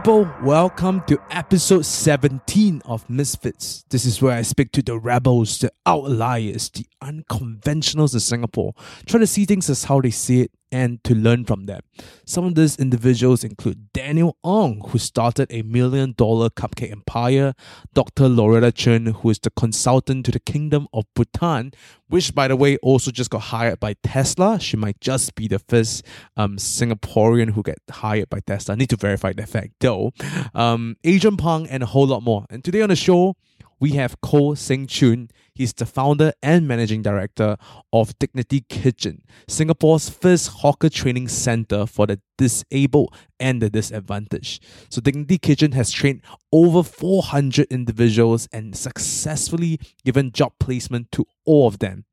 people? Welcome to episode 17 of Misfits. This is where I speak to the rebels, the outliers, the unconventionals in Singapore, try to see things as how they see it and to learn from them. Some of these individuals include Daniel Ong, who started a million dollar cupcake empire, Dr. Loretta Chen, who is the consultant to the Kingdom of Bhutan, which, by the way, also just got hired by Tesla. She might just be the first um, Singaporean who get hired by Tesla. I need to verify that fact, though. Um, Adrian Pang, and a whole lot more. And today on the show, we have Koh Seng Choon. He's the founder and managing director of Dignity Kitchen, Singapore's first hawker training center for the disabled and the disadvantaged. So, Dignity Kitchen has trained over 400 individuals and successfully given job placement to all of them.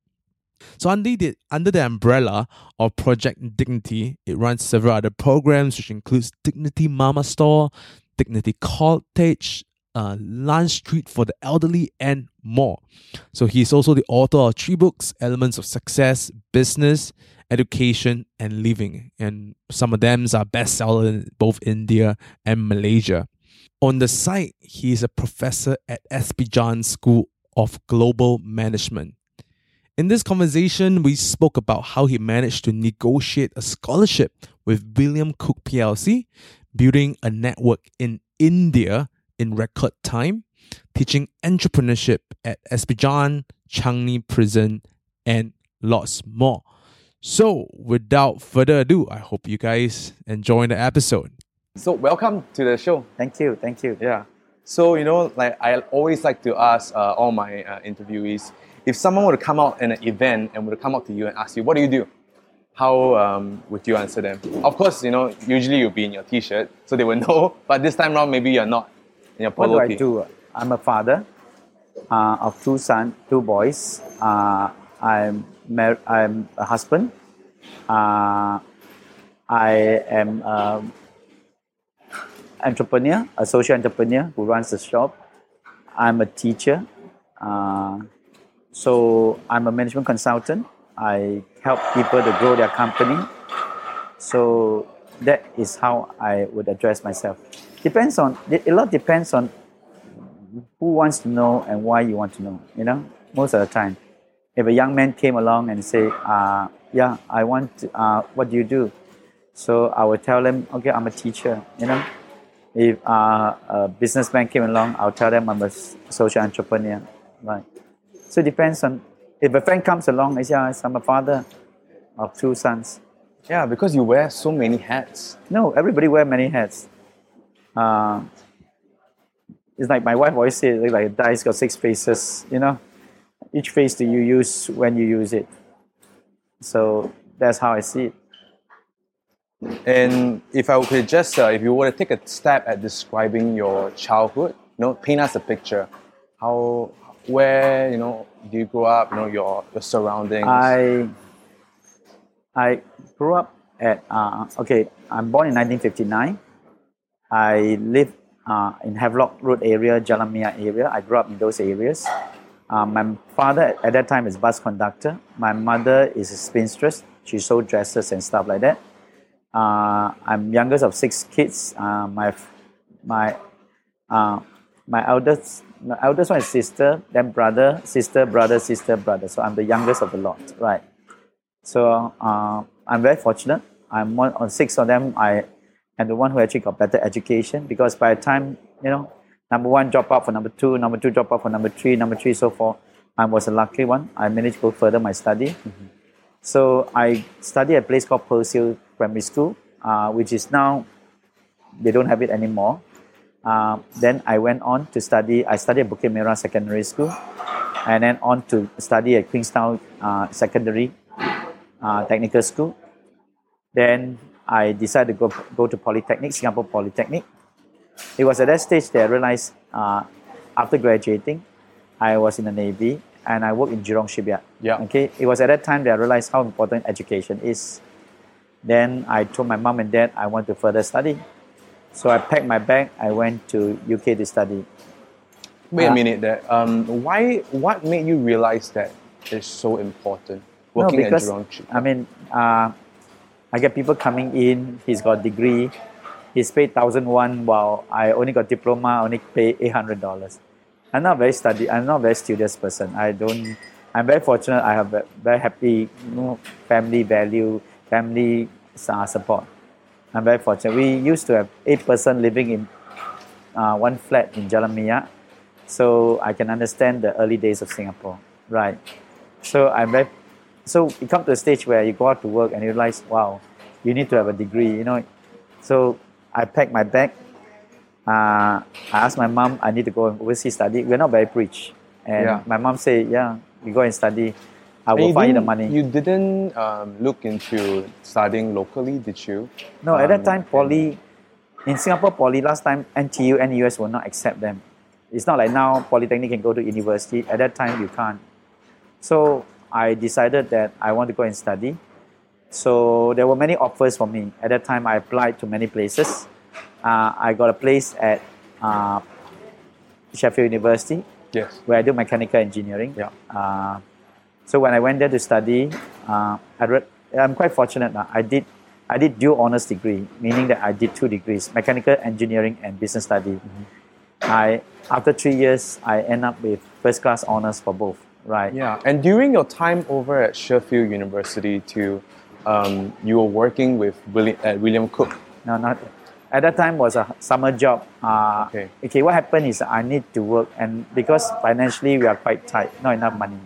So under the, under the umbrella of Project Dignity, it runs several other programs, which includes Dignity Mama Store, Dignity Cottage, uh, lunch treat for the elderly, and more. So he's also the author of three books Elements of Success, Business, Education, and Living. And some of them are bestsellers in both India and Malaysia. On the side, he is a professor at Jain School of Global Management. In this conversation, we spoke about how he managed to negotiate a scholarship with William Cook PLC, building a network in India in record time, teaching entrepreneurship at SP Jain, Changi Prison, and lots more. So, without further ado, I hope you guys enjoy the episode. So, welcome to the show. Thank you, thank you. Yeah. So, you know, like I always like to ask uh, all my uh, interviewees if someone were to come out in an event and were to come up to you and ask you, what do you do? How um, would you answer them? Of course, you know, usually you'll be in your t shirt, so they will know, but this time around, maybe you're not in your What do I do? I'm a father uh, of two sons, two boys. Uh, I'm mar- I'm a husband. Uh, I am an entrepreneur, a social entrepreneur who runs a shop. I'm a teacher. Uh, so I'm a management consultant. I help people to grow their company. So that is how I would address myself. Depends on a lot depends on who wants to know and why you want to know. You know, most of the time, if a young man came along and say, uh, "Yeah, I want. To, uh, what do you do?" So I would tell them, "Okay, I'm a teacher." You know, if uh, a businessman came along, I'll tell them I'm a social entrepreneur. Right. So it depends on if a friend comes along and says, "Yeah, I'm a father of two sons." Yeah, because you wear so many hats. No, everybody wear many hats. Uh, it's like my wife always says, like a dice got six faces. You know, each face do you use when you use it. So that's how I see it. And if I could just, uh, if you were to take a stab at describing your childhood, you know, paint us a picture. How, where, you know, do you grow up? You know, your your surroundings. I I grew up at uh, okay. I'm born in 1959. I live uh, in Havelock Road area, Jalan Minyak area. I grew up in those areas. Uh, my father at that time is bus conductor. My mother is a spinstress. She sewed dresses and stuff like that. Uh, I'm youngest of six kids. Uh, my my uh, my eldest my eldest one is sister, then brother, sister, brother, sister, brother. So I'm the youngest of the lot, right? So uh, I'm very fortunate. I'm one on six of them. I am the one who actually got better education because by the time you know, number one drop out for number two, number two drop out for number three, number three so forth. I was a lucky one. I managed to go further my study. So I studied at a place called Persil Primary School, uh, which is now they don't have it anymore. Uh, then I went on to study. I studied at Bukit Merah Secondary School, and then on to study at Queenstown uh, Secondary uh, Technical School. Then I decided to go go to Polytechnic, Singapore Polytechnic. It was at that stage that I realized uh, after graduating, I was in the Navy and I worked in Jurong Shipyard. Yeah. Okay. It was at that time that I realized how important education is. Then I told my mom and dad I want to further study. So I packed my bag. I went to UK to study. Wait a Uh, minute there. Um, why? What made you realize that it's so important working no, because at Jurong Shipyard? I mean, uh, I get people coming in. He's got degree. he's paid thousand one, while I only got diploma, only pay eight hundred dollars. I'm not very study. I'm not a very studious person. I don't. I'm very fortunate. I have a very happy, you know, family value, family support. I'm very fortunate. We used to have eight person living in uh, one flat in Jalan Minyak, so I can understand the early days of Singapore. Right. So I'm very. So you come to a stage where you go out to work and you realize, wow, you need to have a degree. You know. So I packed my bag. Uh, I asked my mom, I need to go overseas study. We're not very rich, and Yeah. my mom said, yeah, you go and study. I will find you the money. You didn't um, look into studying locally, did you? No, at that Um, time, poly in Singapore, poly last time NTU, and NUS will not accept them. It's not like now polytechnic can go to university. At that time, you can't. So I decided that I want to go and study. So there were many offers for me. At that time, I applied to many places. Uh, I got a place at uh, Sheffield University Yes. where I do mechanical engineering. Yeah. Uh, so when I went there to study, uh, I I'm quite fortunate. Now. I did I did dual honors degree, meaning that I did two degrees: mechanical engineering and business study. I after three years, I end up with first class honors for both. Right. Yeah, and during your time over at Sheffield University, too, um, you were working with William, uh, William Cook. No, not at that time was a summer job. Uh, Okay. okay. What happened is I need to work, and because financially we are quite tight, not enough money.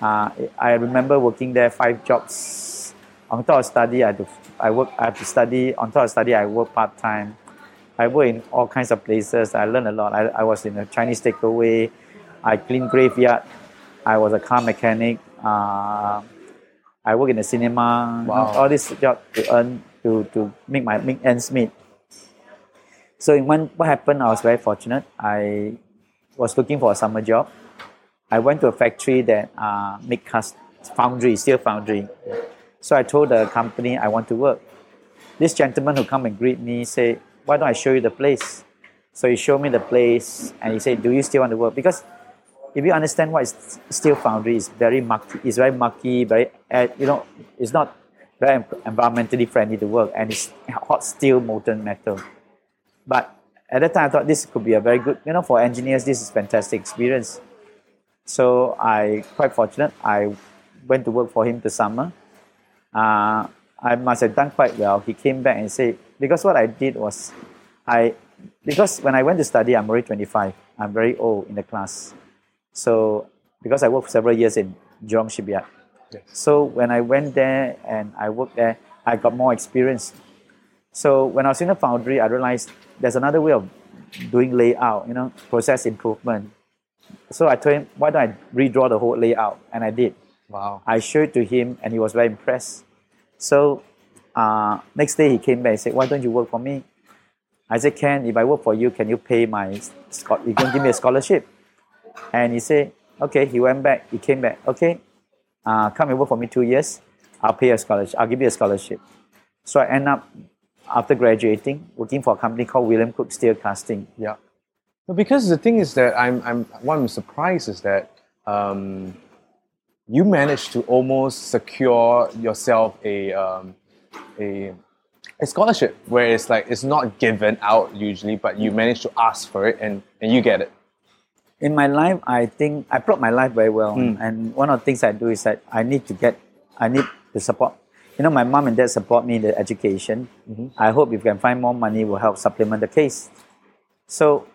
Uh, I remember working there five jobs. On top of study, I to, I work. I have to study. On top of study, I work part time. I work in all kinds of places. I learned a lot. I, I was in a Chinese takeaway. I cleaned graveyard. I was a car mechanic. Uh, I work in the cinema. Wow. all this job to earn to to make my make ends meet. So in one, what happened? I was very fortunate. I was looking for a summer job. I went to a factory that uh, make cast foundry, steel foundry. So I told the company I want to work. This gentleman who come and greet me say, "Why don't I show you the place?" So he showed me the place, and he said, "Do you still want to work?" Because if you understand what is steel foundry, it's very mucky. It's very mucky. Very, uh, you know, it's not very environmentally friendly to work, and it's hot steel molten metal. But at that time, I thought this could be a very good, you know, for engineers, this is fantastic experience. So I quite fortunate. I went to work for him the summer. Uh, I must have done quite well. He came back and said because what I did was, I because when I went to study, I'm already 25. I'm very old in the class. So because I worked for several years in Jurong Shipyard. Yes. So when I went there and I worked there, I got more experience. So when I was in the foundry, I realized there's another way of doing layout, you know, process improvement. So I told him, why don't I redraw the whole layout? And I did. Wow. I showed it to him and he was very impressed. So uh, next day he came back and said, why don't you work for me? I said, Ken, if I work for you, can you pay my, you can give me a scholarship? And he said, okay, he went back, he came back, okay, uh, come and work for me two years, I'll pay a scholarship, I'll give you a scholarship. So I end up, after graduating, working for a company called William Cook Steel Casting. Yeah. Because the thing is that I'm, I'm what I'm surprised is that um, you managed to almost secure yourself a um, a a scholarship where it's like it's not given out usually, but you manage to ask for it and, and you get it. In my life, I think I plot my life very well. Hmm. And one of the things I do is that I need to get, I need to support. You know, my mom and dad support me in the education. Mm-hmm. I hope if we can find more money, will help supplement the case. So,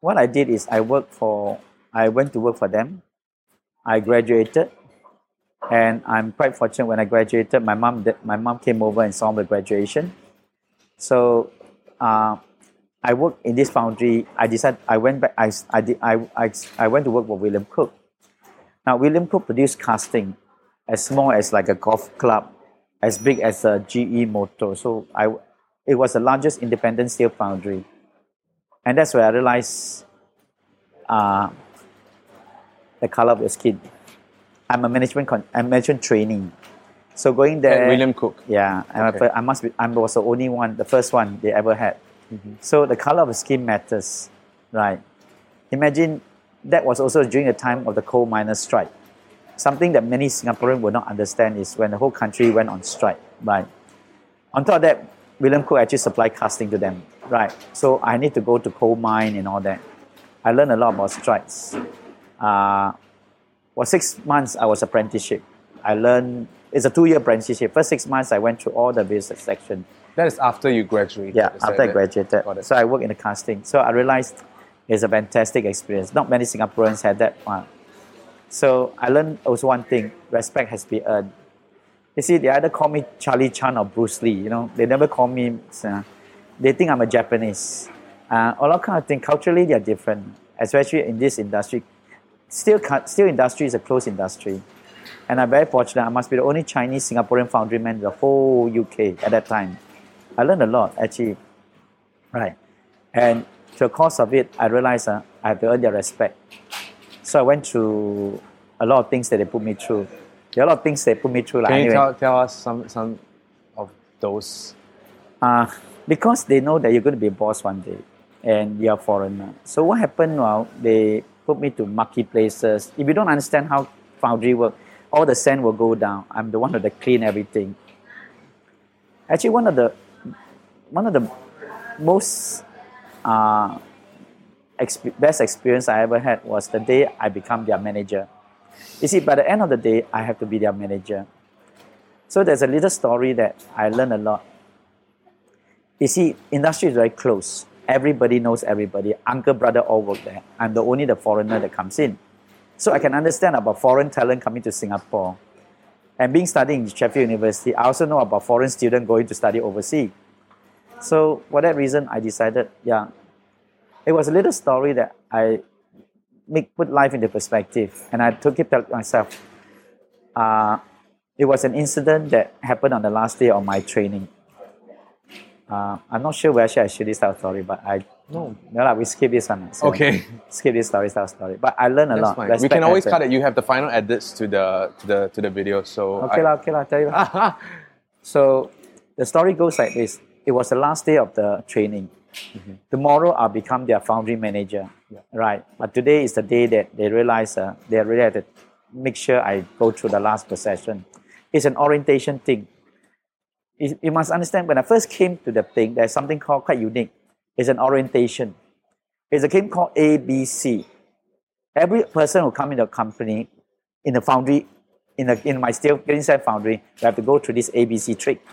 what I did is I worked for, I went to work for them. I graduated, and I'm quite fortunate. When I graduated, my mom, my mom came over and saw my graduation. So, uh, I worked in this foundry. I decided I went back. I, I, did, I, I, I went to work for William Cook. Now William Cook produced casting as small as like a golf club, as big as a GE motor. So I, it was the largest independent steel foundry, and that's where I realized uh, the color of your skin. I'm a management con- I'm management training, so going there. At William Cook. Yeah, Okay. fir- I must be. I was the only one, the first one they ever had. So the color of the skin matters, right? Imagine that was also during the time of the coal miners' strike. Something that many Singaporeans will not understand is when the whole country went on strike, right? On top of that, William Cook actually supplied casting to them, right? So I need to go to coal mine and all that. I learned a lot about strikes. Uh, for six months, I was apprenticeship. I learned it's a two-year apprenticeship. First six months, I went through all the business section. That is after you graduated. Yeah, after I graduated. So I worked in the casting. So I realized it's a fantastic experience. Not many Singaporeans had that one. So I learned also one thing: respect has to be earned. You see, they either call me Charlie Chan or Bruce Lee. You know, they never call me. Uh, they think I'm a Japanese. Uh, all that kind of thing. Culturally, they are different, especially in this industry. Still, still, industry is a closed industry, and I'm very fortunate. I must be the only Chinese Singaporean foundry man in the whole UK at that time. I learned a lot actually. Right, and through the course of it, I realized uh, I have to earn their respect. So I went through a lot of things that they put me through. There are a lot of things they put me through. Like Can you anyway. tell, tell us some, some of those? Uh, because they know that you're going to be a boss one day and you're a foreigner. So what happened now, they put me to mucky places. If you don't understand how foundry work, all the sand will go down. I'm the one that clean everything. Actually, one of the one of the most uh, exp- best experience I ever had was the day I become their manager. You see, by the end of the day, I have to be their manager. So there's a little story that I learned a lot. You see, industry is very close. Everybody knows everybody. Uncle, brother, all work there. I'm the only the foreigner that comes in. So I can understand about foreign talent coming to Singapore. And being studying in Sheffield University, I also know about foreign students going to study overseas. So for that reason, I decided, yeah, it was a little story that I make put life into perspective, and I took it to myself. Uh, it was an incident that happened on the last day of my training. Uh, I'm not sure where should I share this type of story, but I no, no, like, we skip this one. So Okay. skip this story, of story. But I learned a That's lot. fine. We can always cut it. You have the final edits to the to the to the video. So Okay, I- lah, okay, lah, tell you. So the story goes like this. It was the last day of the training. Tomorrow I'll become their foundry manager. Right. But today is the day that they realize uh, they really have to make sure I go through the last procession. It's an orientation thing. You you must understand when I first came to the thing, there's something called quite unique. It's an orientation. It's a game called ABC. Every person who come in the company, in the foundry, in, the, in my steel inside foundry, they have to go through this ABC trick.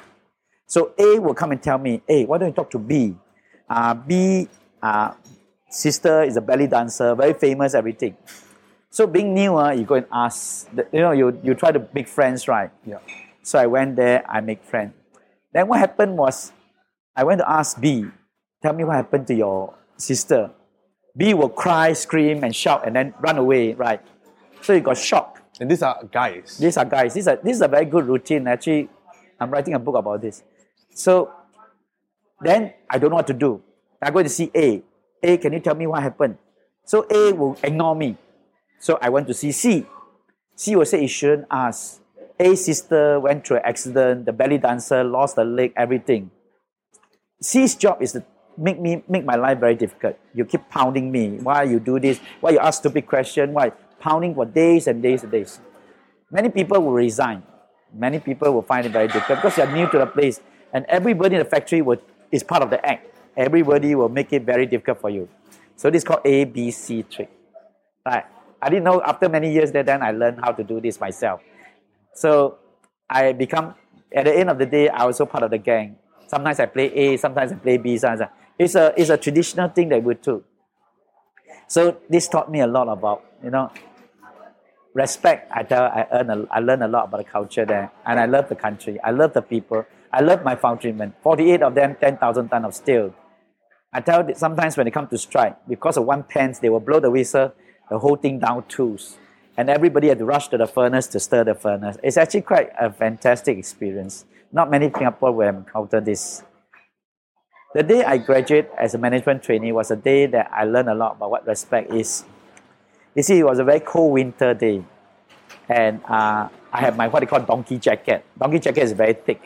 So A will come and tell me, hey, why don't you talk to B? Uh, B, uh, sister is a belly dancer, very famous, everything. So being new, uh, you go and ask, you know, you, you try to make friends, right? Yeah. So I went there, I make friends. Then what happened was, I went to ask B, tell me what happened to your sister. B will cry, scream, and shout, and then run away, right? So he got shocked. And these are guys. These are guys. These are this is a very good routine. Actually, I'm writing a book about this. So then I don't know what to do. I go to see A. A, can you tell me what happened? So A will ignore me. So I went to see C. C will say you shouldn't ask. A's sister went through an accident, the belly dancer lost the leg, everything. C's job is to make me make my life very difficult. You keep pounding me. Why you do this? Why you ask stupid question? Why pounding for days and days and days? Many people will resign. Many people will find it very difficult because they are new to the place, and everybody in the factory will, is part of the act. Everybody will make it very difficult for you. So this is called ABC trick. Right? I didn't know after many years there, then I learned how to do this myself. So I become at the end of the day, I also part of the gang. Sometimes I play A, sometimes I play B. Sometimes I, it's a it's a traditional thing that we do. So this taught me a lot about you know respect. I tell I earn a, I learn a lot about the culture there, and I love the country. I love the people. I love my. Forty eight of them, ten thousand ton of steel. I tell that sometimes when they come to strike, because of one pence, they will blow the whistle, the whole thing down tools. And everybody had to rush to the furnace to stir the furnace. It's actually quite a fantastic experience. Not many Singapore will encounter this. The day I graduated as a management trainee was a day that I learned a lot about what respect is. You see, it was a very cold winter day. And uh, I had my what they call donkey jacket. Donkey jacket is very thick.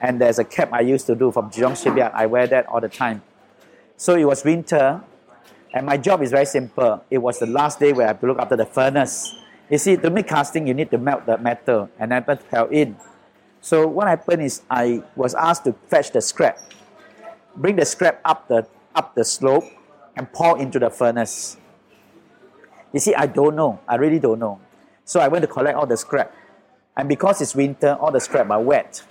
And there's a cap I used to do from Jurong Shipyard. I wear that all the time. So it was winter, and my job is very simple. It was the last day where I have to look after the furnace. You see, to make casting, you need to melt the metal and then put hell in. So what happened is I was asked to fetch the scrap, bring the scrap up the up the slope, and pour into the furnace. You see, I don't know. I really don't know. So I went to collect all the scrap, and because it's winter, all the scrap are wet.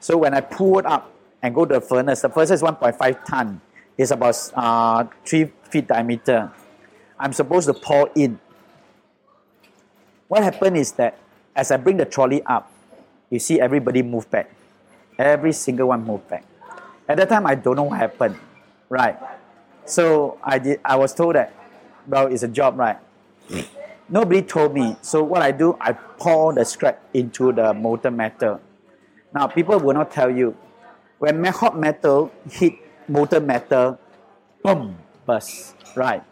So when I pull it up and go to the furnace, the furnace is 1.5 ton. It's about uh, three feet diameter. I'm supposed to pour in. What happened is that as I bring the trolley up, you see everybody move back. Every single one move back. At that time, I don't know what happened, right? So I did. I was told that, well, it's a job, right? Nobody told me. So what I do, I pour the scrap into the molten metal. Now people will not tell you. When hot metal hit molten metal, boom, burst, right?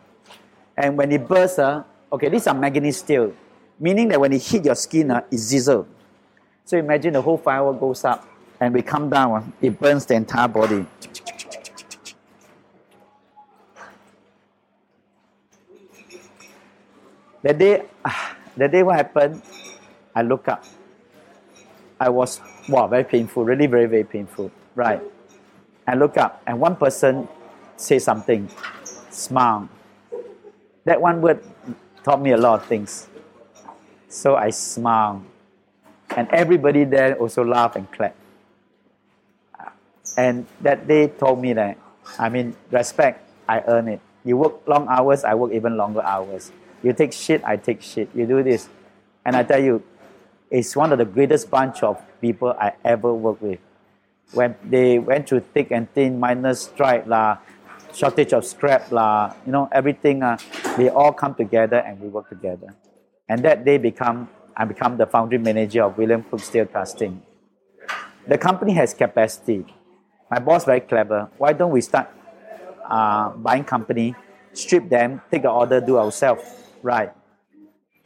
And when it bursts, uh, okay, these are manganese steel, meaning that when it hit your skin, uh, it sizzle. So imagine the whole firework goes up and we come down, uh, it burns the entire body. That day, that day what happened, I look up. I was, wow, very painful, really very, very painful, right? And look up and one person say something, smile. That one word taught me a lot of things. So I smile. And everybody there also laugh and clap. And that day told me that, I mean, respect, I earn it. You work long hours, I work even longer hours. You take shit, I take shit. You do this. And I tell you, it's one of the greatest bunch of people I ever worked with. When they went through thick and thin, miners strike, lah, shortage of scrap, lah, you know, everything, uh, they all come together and we work together. And that day become, I become the foundry manager of William Cook Steel Casting. The company has capacity. My boss very clever. Why don't we start uh, buying company, strip them, take the order, do ourselves, right?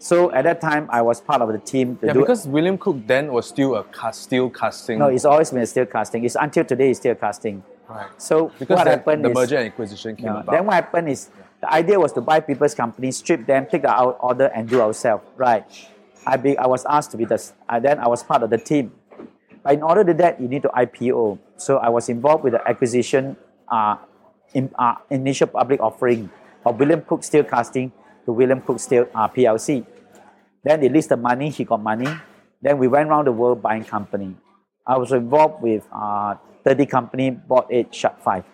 So at that time, I was part of the team. To Yeah, do because William Cook then was still a cast, steel casting. no, it's always been steel casting. It's until today, it's still casting. right. So Because what that- happened the is, merger and acquisition came Yeah, about. Then what happened is the idea was to buy people's companies, strip them, take the out order, and do ourselves. Right. I be, I was asked to be the. I, then I was part of the team. But in order to do that, you need to IPO. So I was involved with the acquisition, uh, in, uh, initial public offering of William Cook Steel Casting to William Cook Steel uh, PLC. Then they list the money, he got money. Then we went around the world buying company. I was involved with uh, 30 company, bought eight, shut five.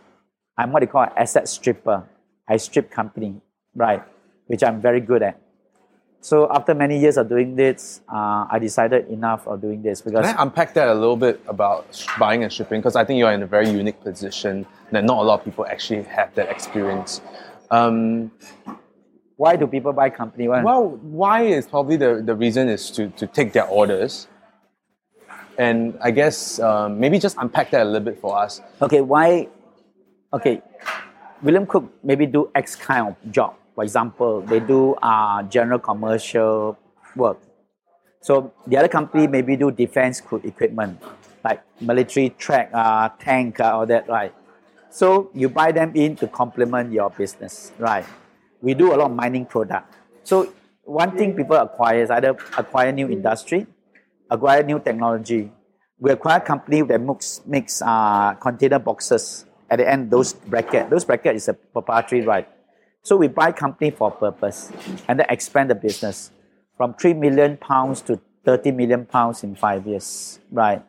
I'm what they call an asset stripper. I strip company, right, which I'm very good at. So after many years of doing this, uh, I decided enough of doing this because Can I unpack that a little bit about buying and shipping? Because I think you're in a very unique position that not a lot of people actually have that experience. Um, why do people buy company? Why? well, why is probably the, the reason is to, to take their orders. And I guess um, maybe just unpack that a little bit for us. Okay, why? Okay, William Cook maybe do X kind of job. For example, they do uh, general commercial work. So the other company maybe do defense equipment, like military track, uh, tank, uh, all that, right? So you buy them in to complement your business, right? We do a lot of mining product. So one thing people acquire is either acquire new industry, acquire new technology. We acquire company that makes, makes uh, container boxes. At the end, those bracket, those bracket is a proprietary right. So we buy company for purpose and then expand the business from 3 million pounds to 30 million pounds in five years, right?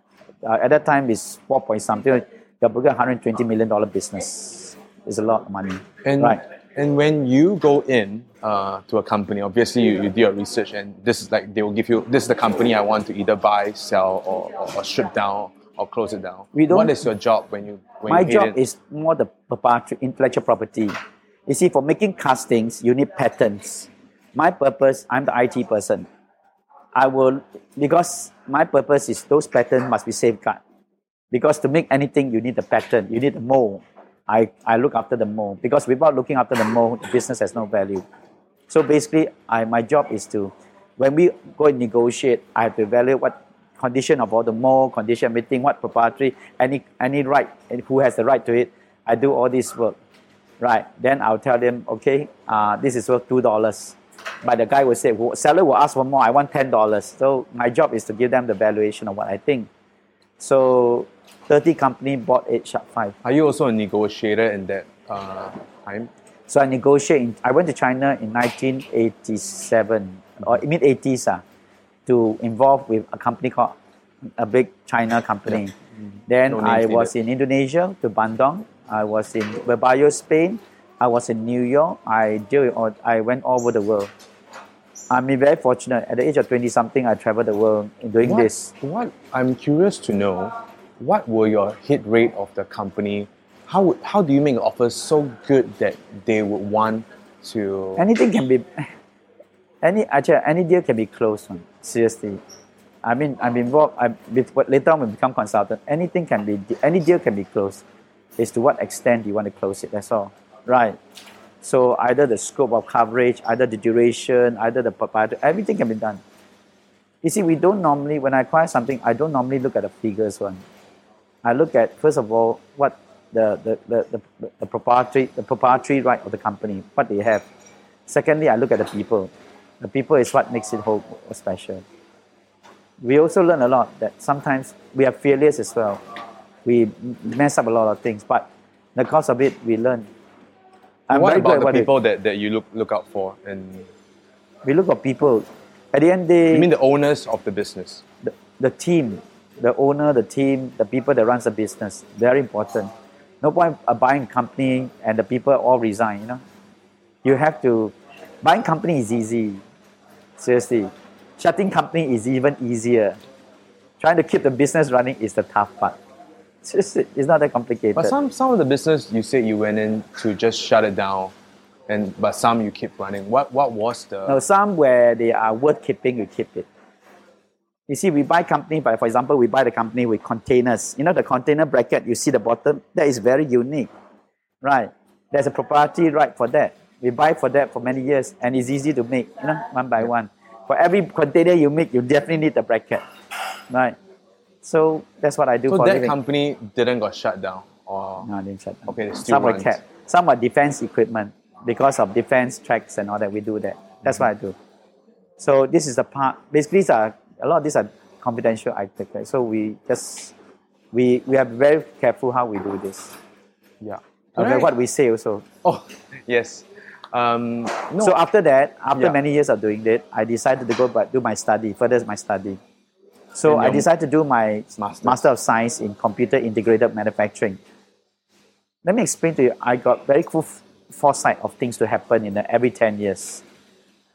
Uh, at that time, it's 4 point something. You're booking 120 million dollar business. It's a lot of money, And, right? And when you go in uh, to a company, obviously you, you do your research and this is like, they will give you, this is the company I want to either buy, sell, or, or, or strip down or close it down. We don't- what is your job when you when My you job it? is more the intellectual property. You see, for making castings, you need patents. My purpose, I'm the IT person. I will, because my purpose is those patents must be safeguarded. Because to make anything, you need the patent, you need the mold. I, I look after the mold. Because without looking after the mold, the business has no value. So basically, I, my job is to, when we go and negotiate, I have to evaluate what condition of all the mold, condition, meeting, what proprietary, any, any right, and who has the right to it. I do all this work. Right. Then I'll tell them, okay, uh, this is worth two dollars. But the guy will say, well, seller will ask for more. I want ten dollars. So my job is to give them the valuation of what I think. So 30 company bought 8 Shark 5. Are you also a negotiator in that uh, time? So I negotiate. In, I went to China in 1987 or mid 80s uh, to involve with a company called a big China company. Then No I was needed. in Indonesia to Bandung. I was in Bilbao, Spain. I was in New York. I deal with all, I went all over the world. I'm very fortunate. At the age of 20 something, I traveled the world in doing what, this. What I'm curious to know, what were your hit rate of the company? How would- how do you make an offer so good that they would want to? anything can be any actually any deal can be closed one seriously. I mean i'm involved i later on we become consultant anything can be any deal can be closed. It's to what extent you want to close it that's all. Right. So either the scope of coverage either the duration either the proprietary everything can be done. You see we don't normally when i acquire something i don't normally look at the figures one I look at first of all what the the, the, the, the proprietary the proprietary right of the company, what they have. Secondly, I look at the people. The people is what makes it whole special. We also learn a lot that sometimes we are failures as well. We mess up a lot of things, but in the course of it, we learn. I'm what about the what people that, that you look look out for? And we look at people. At the end, they you mean the owners of the business? the, the team, the owner, the team, the people that runs the business, very important. No point uh, buying company and the people all resign. You know, you have to. Buying company is easy. Seriously, shutting company is even easier. Trying to keep the business running is the tough part. Seriously, it's not that complicated. But some some of the business you said you went in to just shut it down, and but some you keep running. What what was the? Now, some where they are worth keeping, you keep it. You see, we buy company, but for example, we buy the company with containers. You know, the container bracket, you see the bottom, that is very unique, right? There's a proprietary right for that. We buy for that for many years, and it's easy to make, you know, one by one. For every container you make, you definitely need the bracket, right? So that's what I do so for that living. company didn't got shut down, or No, didn't shut down. Okay, Some were runs. kept. Some are defense equipment because of defense tracks and all that. We do that. That's what I do. So this is the part. Basically, these are, a lot of these are confidential items. Right? So we just we we are very careful how we do this. yeah. Okay, Alright. what we say also. Oh yes. Um, no. So after that, after Yeah. many years of doing that, I decided to go back do my study, further my study. So I decided to do my Masters. Master of Science in Computer Integrated Manufacturing. Let me explain to you. I got very cool f- foresight of things to happen in the, every 10 years.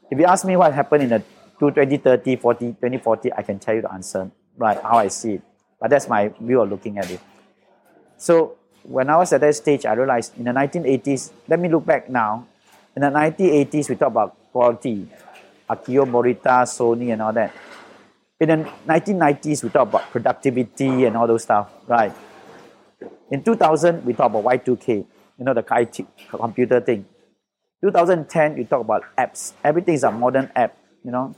If you ask me what happened in the 2030, 40, 2040, I can tell you the answer, right, how I see it. But that's my view of looking at it. So when I was at that stage, I realized in the 1980s, let me look back now. In the 1980s, we talk about quality, Akio Morita, Sony, and all that. In the 1990s, we talk about productivity and all those stuff, right? In 2000, we talk about Y2K, you know, the IT computer thing. 2010, we talk about apps. Everything is a modern app, you know.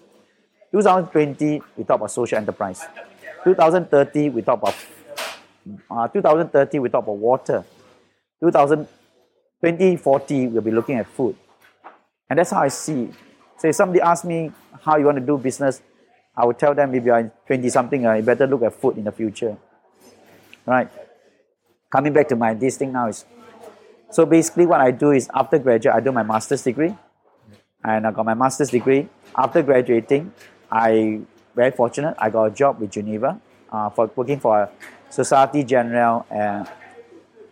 2020, we talk about social enterprise. 2030, we talk about uh, 2030, we talk about water. 2000, 2040, we'll be looking at food. And that's how I see. it. So if somebody asks me how you want to do business, I would tell them if you are 20 something, uh, you better look at food in the future. Right? Coming back to my this thing now is so basically what I do is after graduate, I do my master's degree. And I got my master's degree. After graduating, I very fortunate, I got a job with Geneva uh, for working for Society General and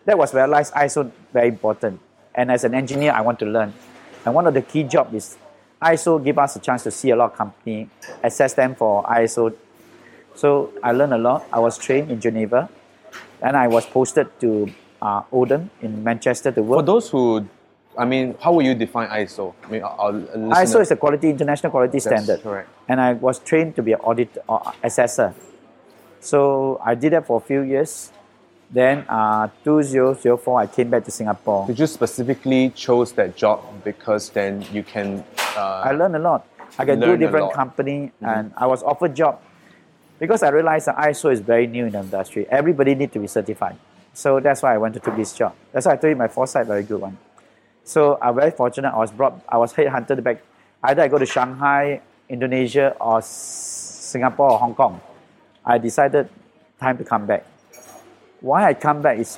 that was realized ISO very important. And as an engineer, I want to learn. And one of the key jobs is ISO give us a chance to see a lot of company, assess them for ISO. So I learned a lot. I was trained in Geneva, and I was posted to uh, in Manchester to work. For those who, I mean, how will you define ISO? I mean, our, our listeners- ISO is a quality international quality standard, correct. and I was trained to be an audit or assessor. So I did that for a few years. Then uh, 2004, I came back to Singapore. Did you specifically chose that job because then you can? Uh, I learned a lot. I can do different company, and I was offered job because I realized that ISO is very new in the industry. Everybody need to be certified, so that's why I went to take this job. That's why I told you my foresight very good one. So I'm very fortunate. I was brought. I was headhunted back. Either I go to Shanghai, Indonesia, or Singapore or Hong Kong. I decided time to come back. Why I come back is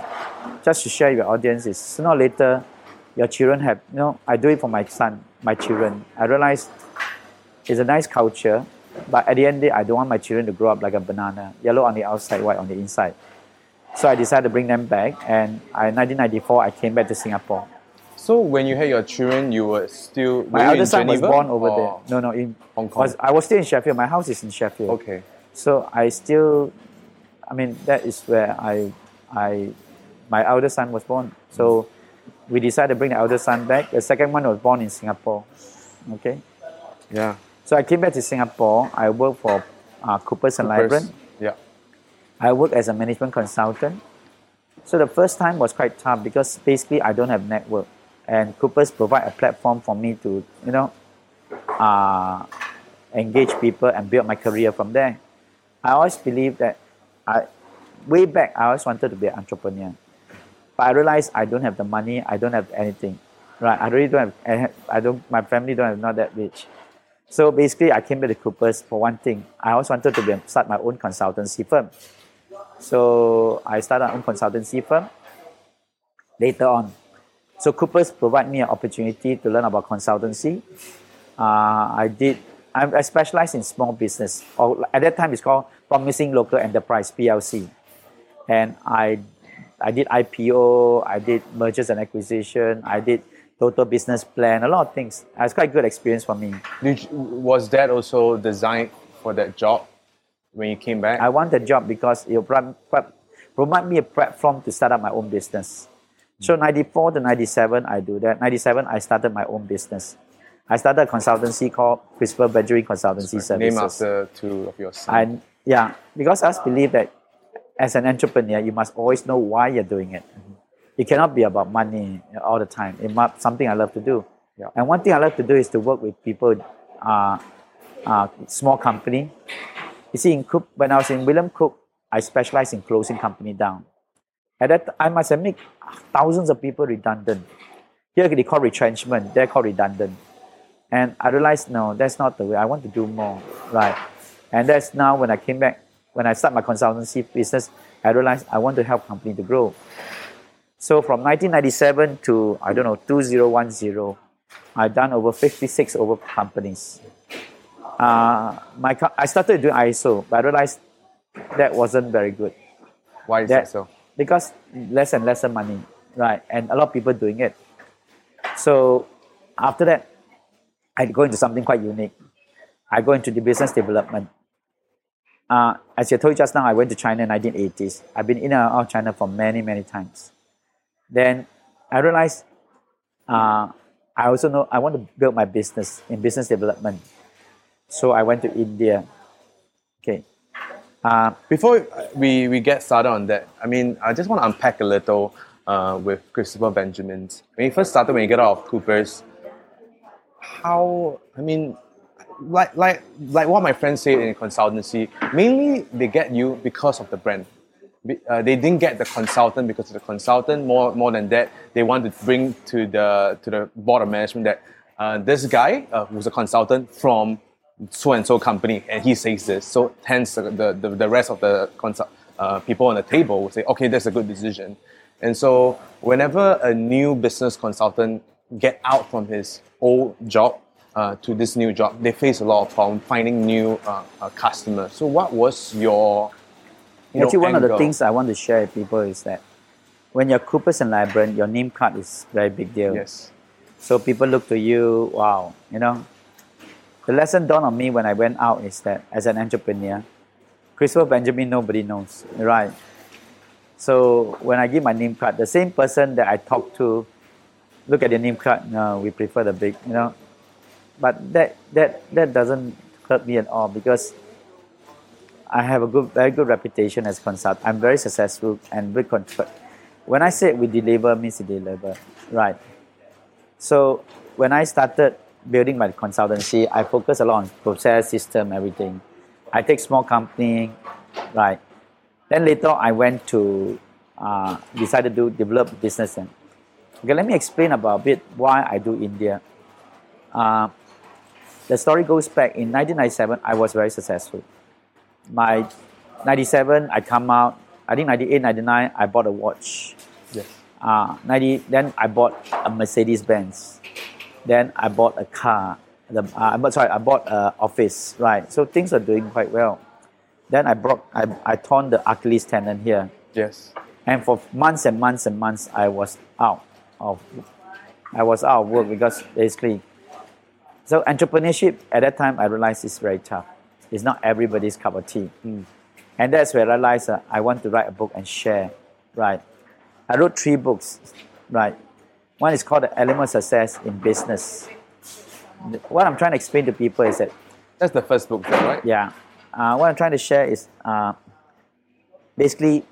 just to share with your audience is sooner or later, your children have, you know, I do it for my son, my children. I realize it's a nice culture, but at the end of the day, I don't want my children to grow up like a banana, yellow on the outside, white on the inside. So I decided to bring them back, and in 1994, I came back to Singapore. So when you had your children, you were still My were you in eldest son was born over there. No, no, in Hong Kong. was, I was still in Sheffield. My house is in Sheffield. Okay. So I still, I mean, that is where I, I, my eldest son was born. So we decided to bring the eldest son back. The second one was born in Singapore. Okay. Yeah. So I came back to Singapore. I worked for uh, Coopers and Lybrand. Yeah. I worked as a management consultant. So the first time was quite tough because basically I don't have network, and Coopers provide a platform for me to, you know, uh, engage people and build my career from there. I always believe that I, way back, I always wanted to be an entrepreneur, but I realized I don't have the money. I don't have anything, right? I really don't have. I don't. My family don't have not that rich. So basically, I came to Coopers for one thing. I always wanted to be, start my own consultancy firm. So I started my own consultancy firm later on. So Coopers provide me an opportunity to learn about consultancy. Uh, I did. I, I specialize in small business, or at that time it's called Promising Local Enterprise (PLC), and I, I did IPO, I did mergers and acquisition, I did total business plan, a lot of things. It's quite good experience for me. Did was that also designed for that job when you came back? I want the job because it will pro- pro- provide me a platform to start up my own business. So 94 to 97, I do that. 97, I started my own business. I started a consultancy called Christopher Benjamin Consultancy Services. Name after two of your sons. And yeah, because I believe that as an entrepreneur, you must always know why you're doing it. It cannot be about money all the time. It must something I love to do. Yeah. And one thing I love to do is to work with people, uh, uh, small company. You see, in Cook, when I was in William Cook, I specialized in closing company down. At that, I must have made thousands of people redundant. Here they call retrenchment. They're called redundant. And I realized, no, that's not the way. I want to do more, right? And that's now when I came back, when I start my consultancy business, I realized I want to help company to grow. So from 1997 to I don't know 2010, I've done over 56 over companies. Uh, my I started doing ISO, but I realized that wasn't very good Why is that- that so? Because less and lesser money, right? And a lot of people doing it. So after that, I go into something quite unique. I go into the business development. Uh, as I told you just now, I went to China in 1980s. I've been in and out of China for many, many times. Then I realized uh, I also know I want to build my business in business development. So I went to India. Okay. Uh, Before we, we get started on that, I mean, I just want to unpack a little uh, with Christopher Benjamin. When you first started, when you get out of Cooper's, how, I mean, like, like, like what my friends say in consultancy, mainly they get you because of the brand. Uh, they didn't get the consultant because of the consultant. More, more than that, they want to bring to the to the board of management that uh, this guy uh, who's a consultant from so and so company, and he says this. So hence the the, the rest of the consult, uh, people on the table will say, okay, that's a good decision. And so whenever a new business consultant get out from his old job uh, to this new job, they face a lot of problem finding new uh, uh, customers. So what was your you know, Actually, one of the things I want to share with people is that when you're Coopers and Lybrand, your name card is very big deal. yes, So people look to you, wow, you know. The lesson dawned on me when I went out is that as an entrepreneur, Christopher Benjamin, nobody knows, right? So when I give my name card, the same person that I talk to, look at your name card, no, we prefer the big, you know. But that that that doesn't hurt me at all because I have a good, very good reputation as a consultant. I'm very successful and very con- When I say we deliver, means we deliver, right? So when I started building my consultancy, I focus a lot on process, system, everything. I take small company, right? Then later I went to uh, decided to develop business. And okay, let me explain about a bit why I do India. Uh, the story goes back in 1997. I was very successful. My 97, I come out. I think 98, 99, I bought a watch. Yes. Uh, 90, then I bought a Mercedes Benz. Then I bought a car. The, uh, I'm sorry, I bought an office. Right. So things are doing quite well. Then I brought, I, I torn the Achilles tendon here. Yes. And for months and months and months, I was out of, I was out of work because basically, so entrepreneurship at that time I realized is very tough. It's not everybody's cup of tea. And that's where I realized uh, I want to write a book and share. Right. I wrote three books. Right. One is called The Element of Success in Business. What I'm trying to explain to people is that That's the first book, though, right? yeah. Uh, what I'm trying to share is uh, basically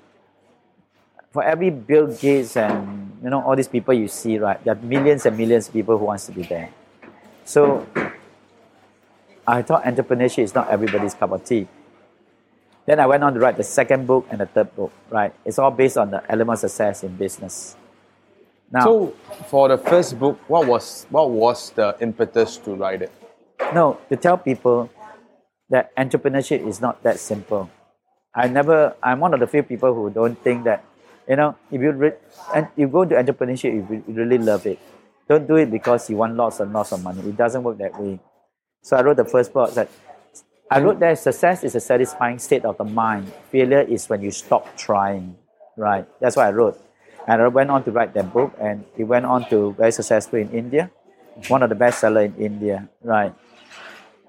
for every Bill Gates and you know all these people you see, right? There are millions and millions of people who wants to be there. So I thought entrepreneurship is not everybody's cup of tea. Then I went on to write the second book and the third book, right? It's all based on the element of success in business. Now, So, for the first book, what was what was the impetus to write it? No, to tell people that entrepreneurship is not that simple. I never, I'm one of the few people who don't think that, you know, if you re- and you go into entrepreneurship, you re- you really love it. Don't do it because you want lots and lots of money. It doesn't work that way. So I wrote the first book that I wrote that success is a satisfying state of the mind. Failure is when you stop trying. Right. That's what I wrote. And I went on to write that book and it went on to very successful in India. One of the best seller in India. Right.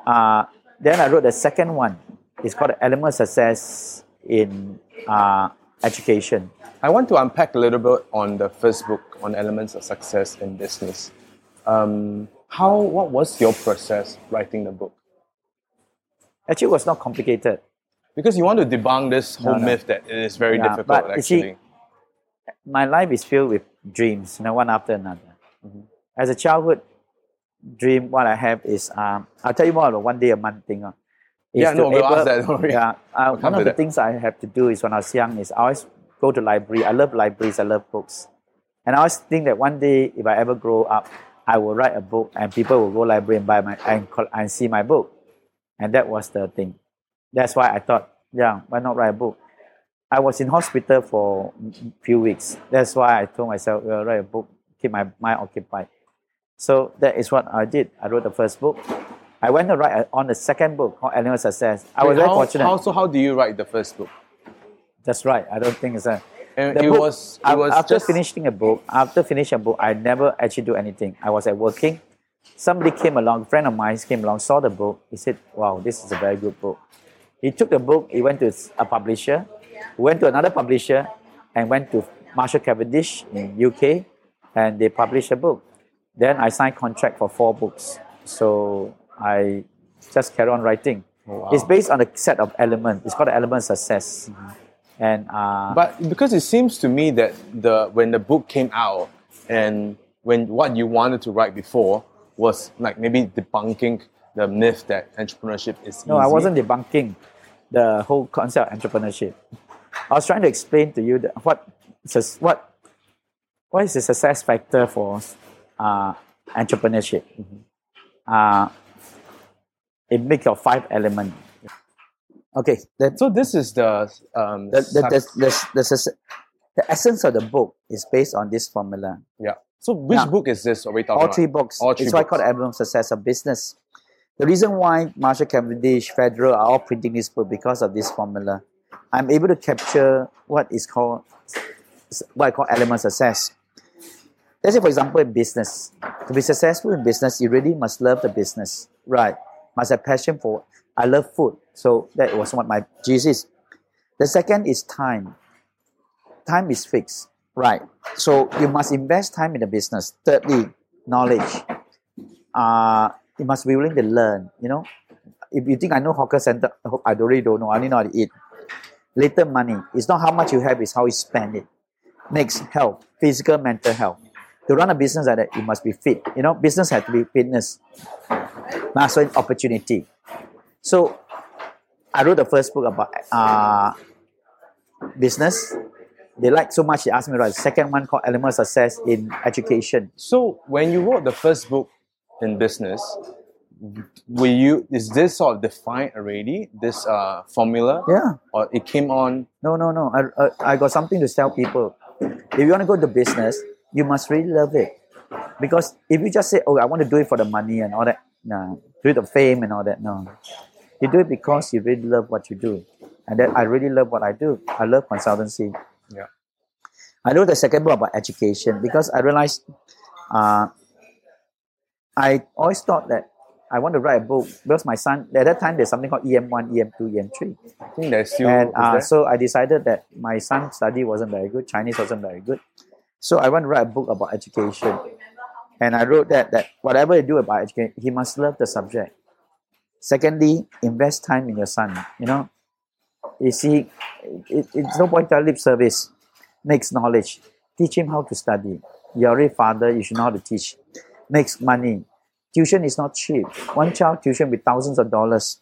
Uh, then I wrote the second one. It's called Element of Success in uh, Education. I want to unpack a little bit on the first book on elements of success in business. Um, how what was your process writing the book? Actually, it was not complicated. Because you want to debunk this whole No, no. myth that it is very Yeah, difficult but you see, actually. My life is filled with dreams, you know, one after another. Mm-hmm. As a childhood dream, what I have is um, I'll tell you more about one day a month thing. Uh, Yeah, no, we'll able- ask that, don't worry. Yeah, uh, We'll one of the that. things I have to do is when I was young is I always go to library. I love libraries. I love books, and I always think that one day if I ever grow up, I will write a book, and people will go library and buy my and, and see my book, and that was the thing. That's why I thought, yeah, why not write a book? I was in hospital for a few weeks. That's why I told myself, well, write a book, keep my mind occupied. So that is what I did. I wrote the first book. I went to write on the second book called Animal Success. I was Wait, very how, fortunate. How, so how do you write the first book? That's right. I don't think it's a. And The it book, was it was after just finishing a book, after finishing a book, I never actually do anything. I was at working. Somebody came along, a friend of mine came along, saw the book. He said, "Wow, this is a very good book." He took the book. He went to a publisher, went to another publisher, and went to Marshall Cavendish in UK, and they published a book. Then I signed contract for four books. So I just carry on writing. It's based on a set of elements. It's called the element of success. And uh, But because it seems to me that the when the book came out and when what you wanted to write before was like maybe debunking the myth that entrepreneurship is No, easy. I wasn't debunking the whole concept of entrepreneurship. I was trying to explain to you that what what what is the success factor for uh, entrepreneurship. Uh, it makes of five elements. Okay, the, So this is the um the, the, the, suc- the, the, suc- the essence of the book is based on this formula. yeah. So which Yeah. book is this? Are we talking all about? three books. All three it's why books. called the Album of Success of Business. The reason why Marshall Cavendish, Federal are all printing this book because of this formula. I'm able to capture what is called what I call element success. Let's say, for example, in business, to be successful in business, you really must love the business, right? Must have passion for. I love food, so that was what my is. The second is time. Time is fixed, right? So you must invest time in the business. Thirdly, knowledge. Uh, you must be willing to learn. You know, if you think I know hawker center, I really don't know. I only know how to eat. Later, money. It's not how much you have; it's how you spend it. Next, health, physical, mental health. To run a business like that, you must be fit. You know, business has to be fitness. Master opportunity. So, I wrote the first book about uh, business. They liked so much, they asked me to write a second one called Element of Success in Education. So when you wrote the first book in business, were you is this sort of defined already this uh, formula Yeah. or it came on No, no, no. I, I, I got something to tell people. If you want to go to business, you must really love it. Because if you just say, oh, I want to do it for the money and all that, no. Do it for fame and all that, no. You do it because you really love what you do. And that I really love what I do. I love consultancy. Yeah. I wrote the second book about education because I realized uh, I always thought that I want to write a book because my son, at that time, there's something called E EM1, EM2, EM3 i think there's still and uh, so I decided that my son's study wasn't very good, Chinese wasn't very good. So I want to write a book about education. And I wrote that that whatever you do about education, he must love the subject. Secondly, invest time in your son. You know, you see, it, it's no point telling lip service. makes knowledge. Teach him how to study. You're already father, you should know how to teach. Makes money. Tuition is not cheap. One child tuition with thousands of dollars.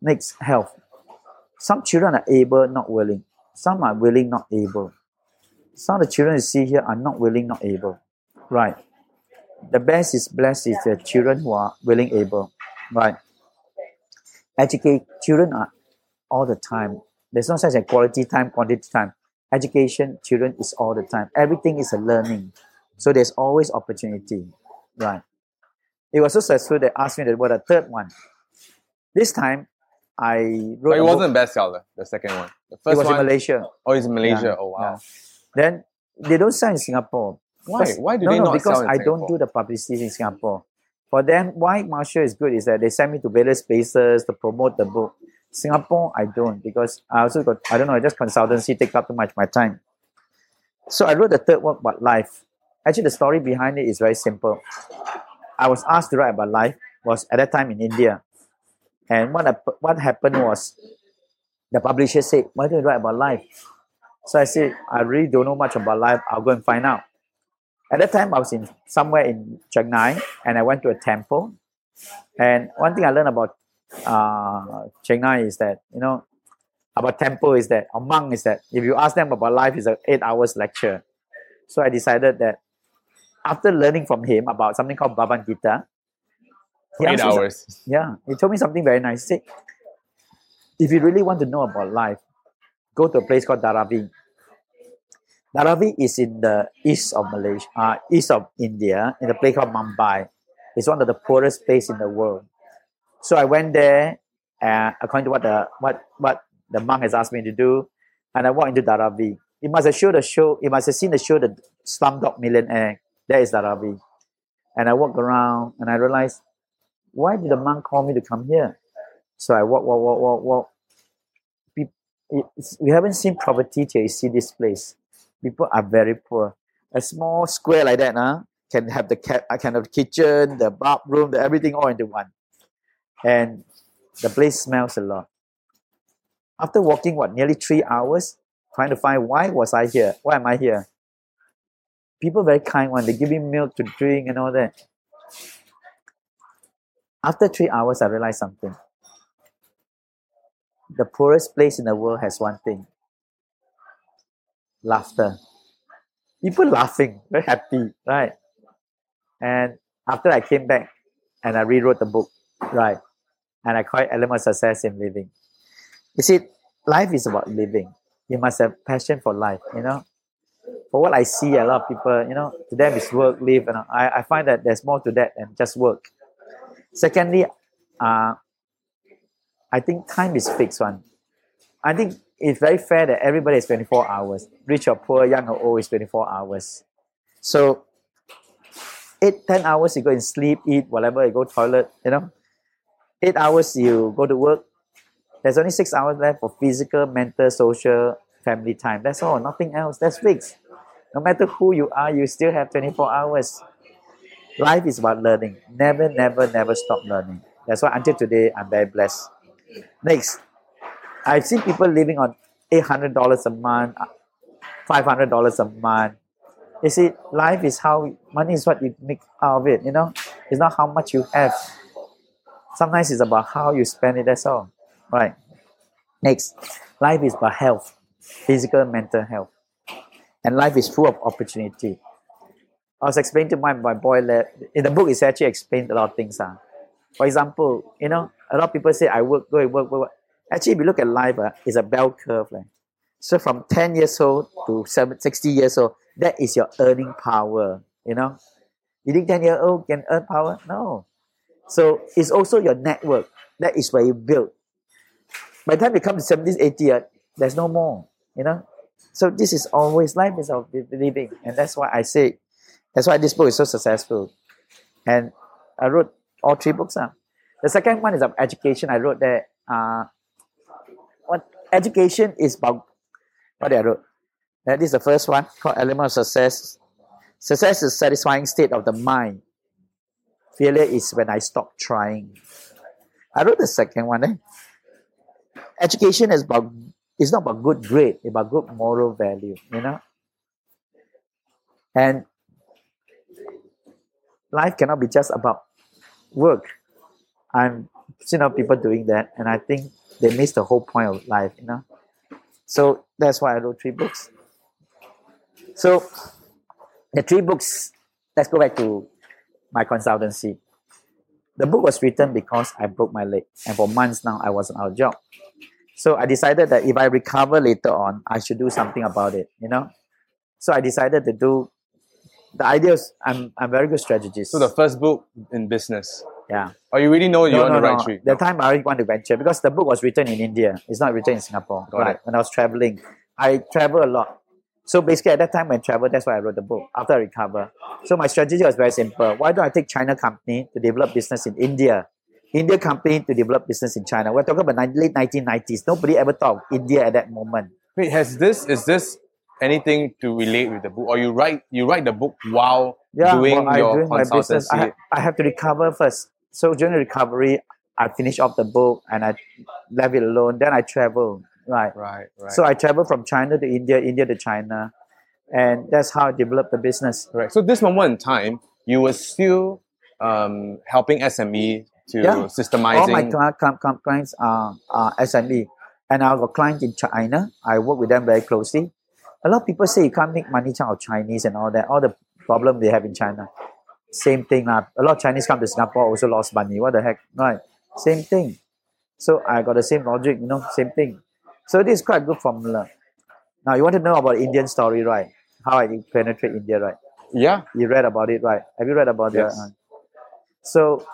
Next, health. Some children are able, not willing. Some are willing, not able. Some of the children you see here are not willing, not able. Right. The best is blessed is the children who are willing, able. Right. Educate children are all the time. There's no such a quality time, quantity time. Education, children is all the time. Everything is a learning. So there's always opportunity. Right. It was so successful they asked me to write a third one. This time I wrote but it wasn't a bestseller the second one the first it was one in Malaysia. oh it's in malaysia Yeah, oh wow yeah. Then they don't sell in Singapore. why Because- why do no, they no, not because sell in I don't do the publicity in Singapore. For them, why Marshall is good is that they send me to various places to promote the book. Singapore, I don't because I also got I don't know, just consultancy take up too much of my time. So I wrote the third work about life. Actually, the story behind it is very simple. I was asked to write about life. Was at that time in India, and what hap- what happened was the publisher said, "Why don't you write about life?" So I said, "I really don't know much about life. I'll go and find out." At that time, I was in somewhere in Chennai, and I went to a temple. And one thing I learned about uh, Chennai is that you know about temple is that a monk is that if you ask them about life, it's an eight hours lecture. So I decided that after learning from him about something called Bhagavad Gita, he eight asked me some- hours yeah, he told me something very nice. He said, if you really want to know about life, go to a place called Dharavi. Dharavi is in the east of Malaysia, uh, east of India, in a place called Mumbai. It's one of the poorest place in the world. So I went there, uh, according to what the what what the monk has asked me to do, and I walked into Dharavi. He must have showed the show. He must have seen the show, the Slumdog Millionaire. There is Dharavi, and I walked around, and I realized why did the monk call me to come here? So I walk, walk, walk, walk, walk. We haven't seen poverty till you see this place. People are very poor. A small square like that, huh, can have the ca- uh, can have the kitchen, the bathroom, the everything all into one. And the place smells a lot. After walking what nearly three hours, trying to find why was I here? Why am I here? People very kind one. They give me milk to drink and all that. After three hours, I realized something. The poorest place in the world has one thing laughter. People laughing, very happy, right? And after I came back and I rewrote the book, right? And I call it Element of Success in Living. You see, life is about living. You must have passion for life, you know? For what I see, a lot of people, you know, to them it's work, live, and I, I find that there's more to that than just work. Secondly, uh, I think time is fixed one. I think it's very fair that everybody is 24 hours. Rich or poor, young or old is 24 hours. So eight, 10 hours you go and sleep, eat, whatever, you go toilet, you know. Eight hours you go to work. There's only six hours left for physical, mental, social, family time. That's all, nothing else. That's fixed. No matter who you are, you still have 24 hours. Life is about learning. Never, never, never stop learning. That's why until today, I'm very blessed. Next, I've seen people living on $800 a month, $500 a month. You see, life is how, money is what you make out of it, you know? It's not how much you have. Sometimes it's about how you spend it, that's all. Right. Next, life is about health, physical, mental health. And life is full of opportunity. I was explaining to my, my boy in the book, it's actually explained a lot of things. Uh. For example, you know, a lot of people say I work, go and work, work, work. Actually, if you look at life, uh, it's a bell curve. Like. So from 10 years old to 7, 60 years old, that is your earning power, you know. You think 10 year old can earn power? No. So it's also your network. That is where you build. By the time you come to 70s, 80s, uh, there's no more, you know. So this is always life is of living. And that's why I say, that's why this book is so successful. And I wrote all three books. Uh. The second one is of education. I wrote that uh, what education is about what I wrote. That is the first one called Element of Success. Success is satisfying state of the mind. Failure is when I stop trying. I wrote the second one. Eh? Education is about it's not about good grade, it's about good moral value, you know. And life cannot be just about work. I'm know people doing that, and I think they miss the whole point of life, you know. So that's why I wrote three books. So the three books. Let's go back to my consultancy. The book was written because I broke my leg, and for months now I wasn't out of job. So I decided that if I recover later on, I should do something about it. You know, so I decided to do. The idea is I'm I'm very good strategist. So the first book in business. yeah. Oh, you really know you're No, on no, the right no. tree. The time I already want to venture because the book was written in India. It's not written in Singapore. Got right. it. When I was traveling, I travel a lot. So basically, at that time when I travel, that's why I wrote the book after I recover. So my strategy was very simple. Why don't I take China company to develop business in India? India company to develop business in China. We're talking about late 1990s. Nobody ever thought of India at that moment. Wait, has this is this anything to relate with the book, or you write you write the book while Yeah, doing your doing consultancy? business, I, ha- I have to recover first. So during the recovery, I finish off the book and I left it alone. Then I travel. Right. right, right. So I travel from China to India, India to China, and that's how I developed the business. Correct. So this moment in time, you were still um, helping SME to Yeah. All my systemizing. cli- cli- cli- clients are, are SME, and I got clients in China. I work with them very closely. A lot of people say you can't make money out of Chinese and all that. All the problem they have in China. Same thing. Uh, a lot of Chinese come to Singapore also lost money. What the heck? Right. Same thing. So I got the same logic, you know, same thing. So this is quite a good formula. Now you want to know about Indian story, right? How I penetrate India, right? yeah, You read about it, right? Have you read about Yes. that? So,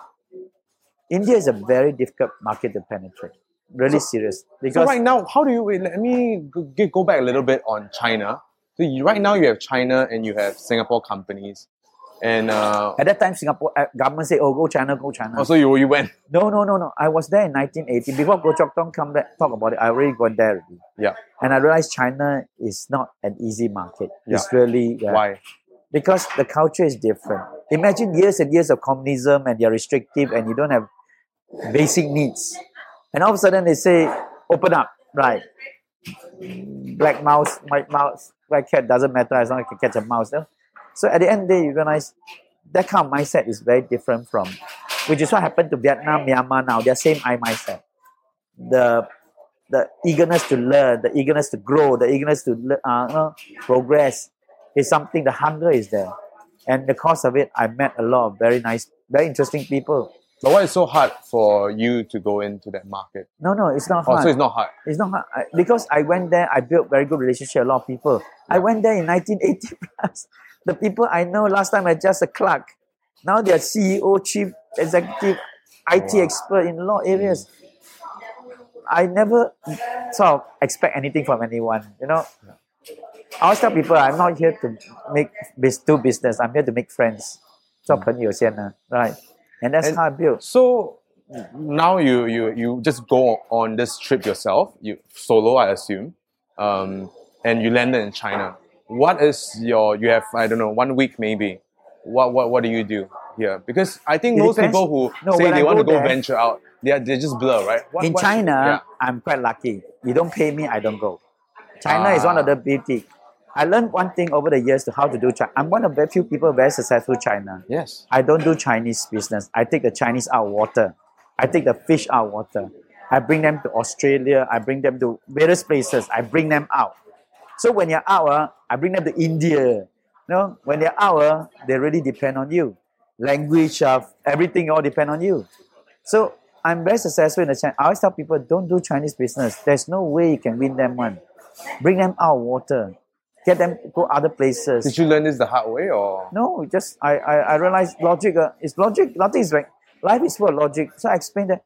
India is a very difficult market to penetrate. Really serious. So Because right now, how do you let me go, go back a little bit on China. So you, right now you have China and you have Singapore companies, and uh, at that time, Singapore uh, government say, "Oh, go China, go China." also you you went No, no, no, no. I was there in 1980. Before Goh Chok Tong come back talk about it, I already gone there already. yeah And I realized China is not an easy market. Yeah. It's really why because the culture is different. Imagine years and years of communism and you're restrictive and you don't have basic needs. And all of a sudden they say, open up, right? Black mouse, white mouse, black cat doesn't matter as long as you can catch a mouse. So at the end of the day, you realize that kind of mindset is very different from, which is what happened to Vietnam, Myanmar now. They're same I mindset. The the eagerness to learn, the eagerness to grow, the eagerness to uh, progress is something. The hunger is there, and the because of it, I met a lot of very nice, very interesting people. but why is so hard for you to go into that market? No, no, it's not Oh, hard. so it's not hard. It's not hard I, because I went there. I built very good relationship. with A lot of people. I went there in 1980 plus. The people I know last time I just a clerk. Now they are CEO, chief executive, IT Wow. expert in a lot of areas. I never sort of expect anything from anyone. You know, I always tell people I'm not here to make bus- do business. I'm here to make friends. 做朋友先呢, right? And that's And- how I built. So now you you you just go on this trip yourself, you solo, I assume, um, and you landed in China. What is your you have I don't know one week maybe. What what what do you do here? Because I think It most depends. people who No, say they I want to go go there- venture out, they are, they just blur, right? What- in what- China, yeah. I'm quite lucky. You don't pay me, I don't go. China is one of Ah. the beauty. I learned one thing over the years to how to do China. I'm one of very few people very successful in China. yes. I don't do Chinese business. I take the Chinese out of water. I take the fish out of water. I bring them to Australia. I bring them to various places. I bring them out. So when you're out, uh, I bring them to India. You know, when they're out, uh, they really depend on you. Language of everything all depend on you. So I'm very successful in the China. I always tell people, don't do Chinese business. There's no way you can win them one. Bring them out of water. Get them to go other places. Did you learn this the hard way or? No, just I I, I realized logic. Uh, is logic. Nothing is right. Life is full of logic. So I explained that.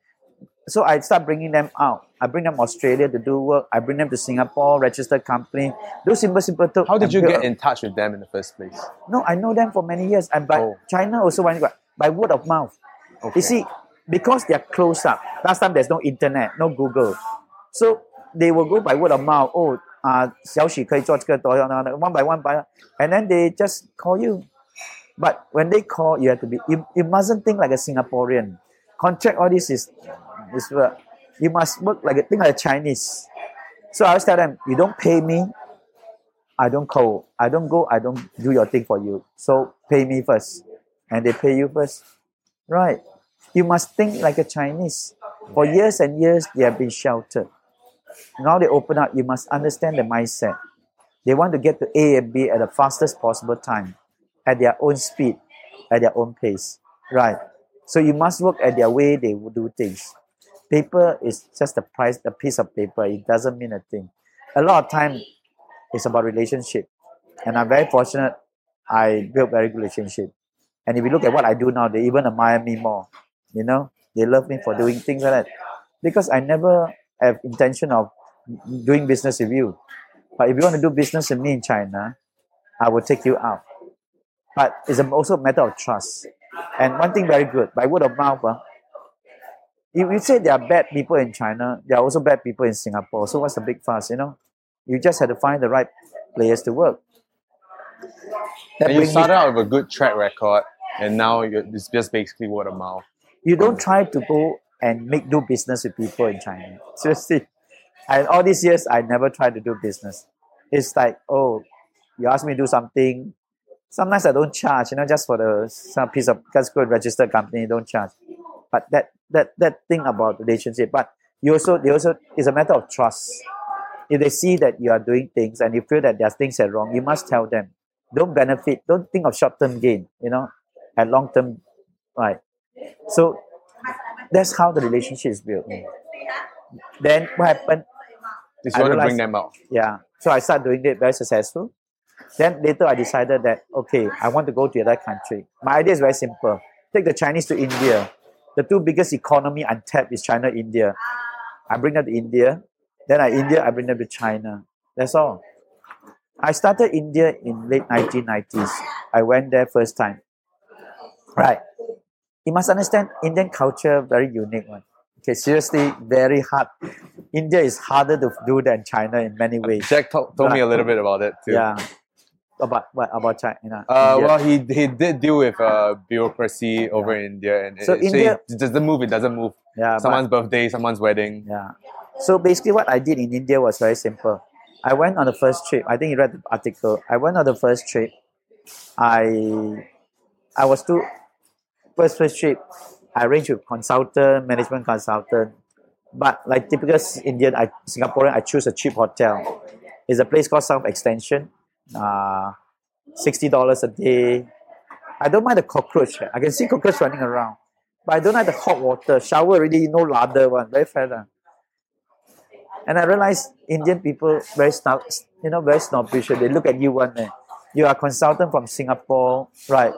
So I start bringing them out. I bring them Australia to do work. I bring them to Singapore, registered company. Do simple, simple. Talk How did you get in touch with them in the first place? No, I know them for many years. And by Oh. China also by word of mouth. Okay. You see, because they are close up. Last time there's no internet, no Google, so they will go by word of mouth. Oh, 啊、小许可以做这个多少呢？One by one by, and then they just call you. But when they call, you have to be. You, you mustn't think like a Singaporean. Contract all this is is work. You must work like a think like a Chinese. So I always tell them, you don't pay me, I don't call. I don't go. I don't do your thing for you. So pay me first, and they pay you first. Right. You must think like a Chinese. For years and years, they have been sheltered. Now they open up. You must understand the mindset. They want to get to A and B at the fastest possible time, at their own speed, at their own pace. Right. So you must work at their way they will do things. Paper is just a price, a piece of paper. It doesn't mean a thing. A lot of time, it's about relationship. And I'm very fortunate. I built very good relationship. And if you look at what I do now, they even admire me more. You know, they love me for doing things like that because I never have intention of doing business with you. But if you want to do business with me in China, I will take you out. But it's also a matter of trust. And one thing very good, by word of mouth, ah, if you say there are bad people in China, there are also bad people in Singapore. So what's the big fuss, you know? You just have to find the right players to work. That And you started out with a good track record, and now you're, it's just basically word of mouth. you don't try to go and make do business with people in China. Seriously. And all these years I never tried to do business. It's like, oh, you ask me to do something. Sometimes I don't charge, you know, just for the some piece of just go registered company, don't charge. But that that that thing about relationship. But you also they also it's a matter of trust. If they see that you are doing things and you feel that there's things that are wrong, you must tell them. Don't benefit, don't think of short term gain, you know, and long term right. So that's how the relationship is built. Then what happened? Just I want to bring them out. Yeah. So I started doing it very successful. Then later I decided that okay, I want to go to another country. My idea is very simple. Take the Chinese to India. The two biggest economy untapped is China, India. I bring them to India. Then I India, I bring them to China. That's all. I started India in late 1990s. I went there first time. Right. You must understand Indian culture very unique one. Okay, seriously, very hard. India is harder to do than China in many ways. Jack to- told me a little bit about it too. Yeah. About what about China? You know. Uh, well, he he did deal with uh, bureaucracy over in India, and So it, so India- it doesn't move. It doesn't move. yeah, but- Someone's birthday, someone's wedding. Yeah. So basically, what I did in India was very simple. I went on the first trip. I think you read the article. I went on the first trip. I I was too first first trip. I arranged with consultant, management consultant. But like typical Indian, I, Singaporean, I choose a cheap hotel. It's a place called South Extension. Uh, sixty dollars a day. I don't mind the cockroach. I can see cockroach running around, but I don't like the hot water. Shower already no lather one, very fat. And I realized Indian people very snob, you know, very snobbish. They look at you one day. You are a consultant from Singapore, right?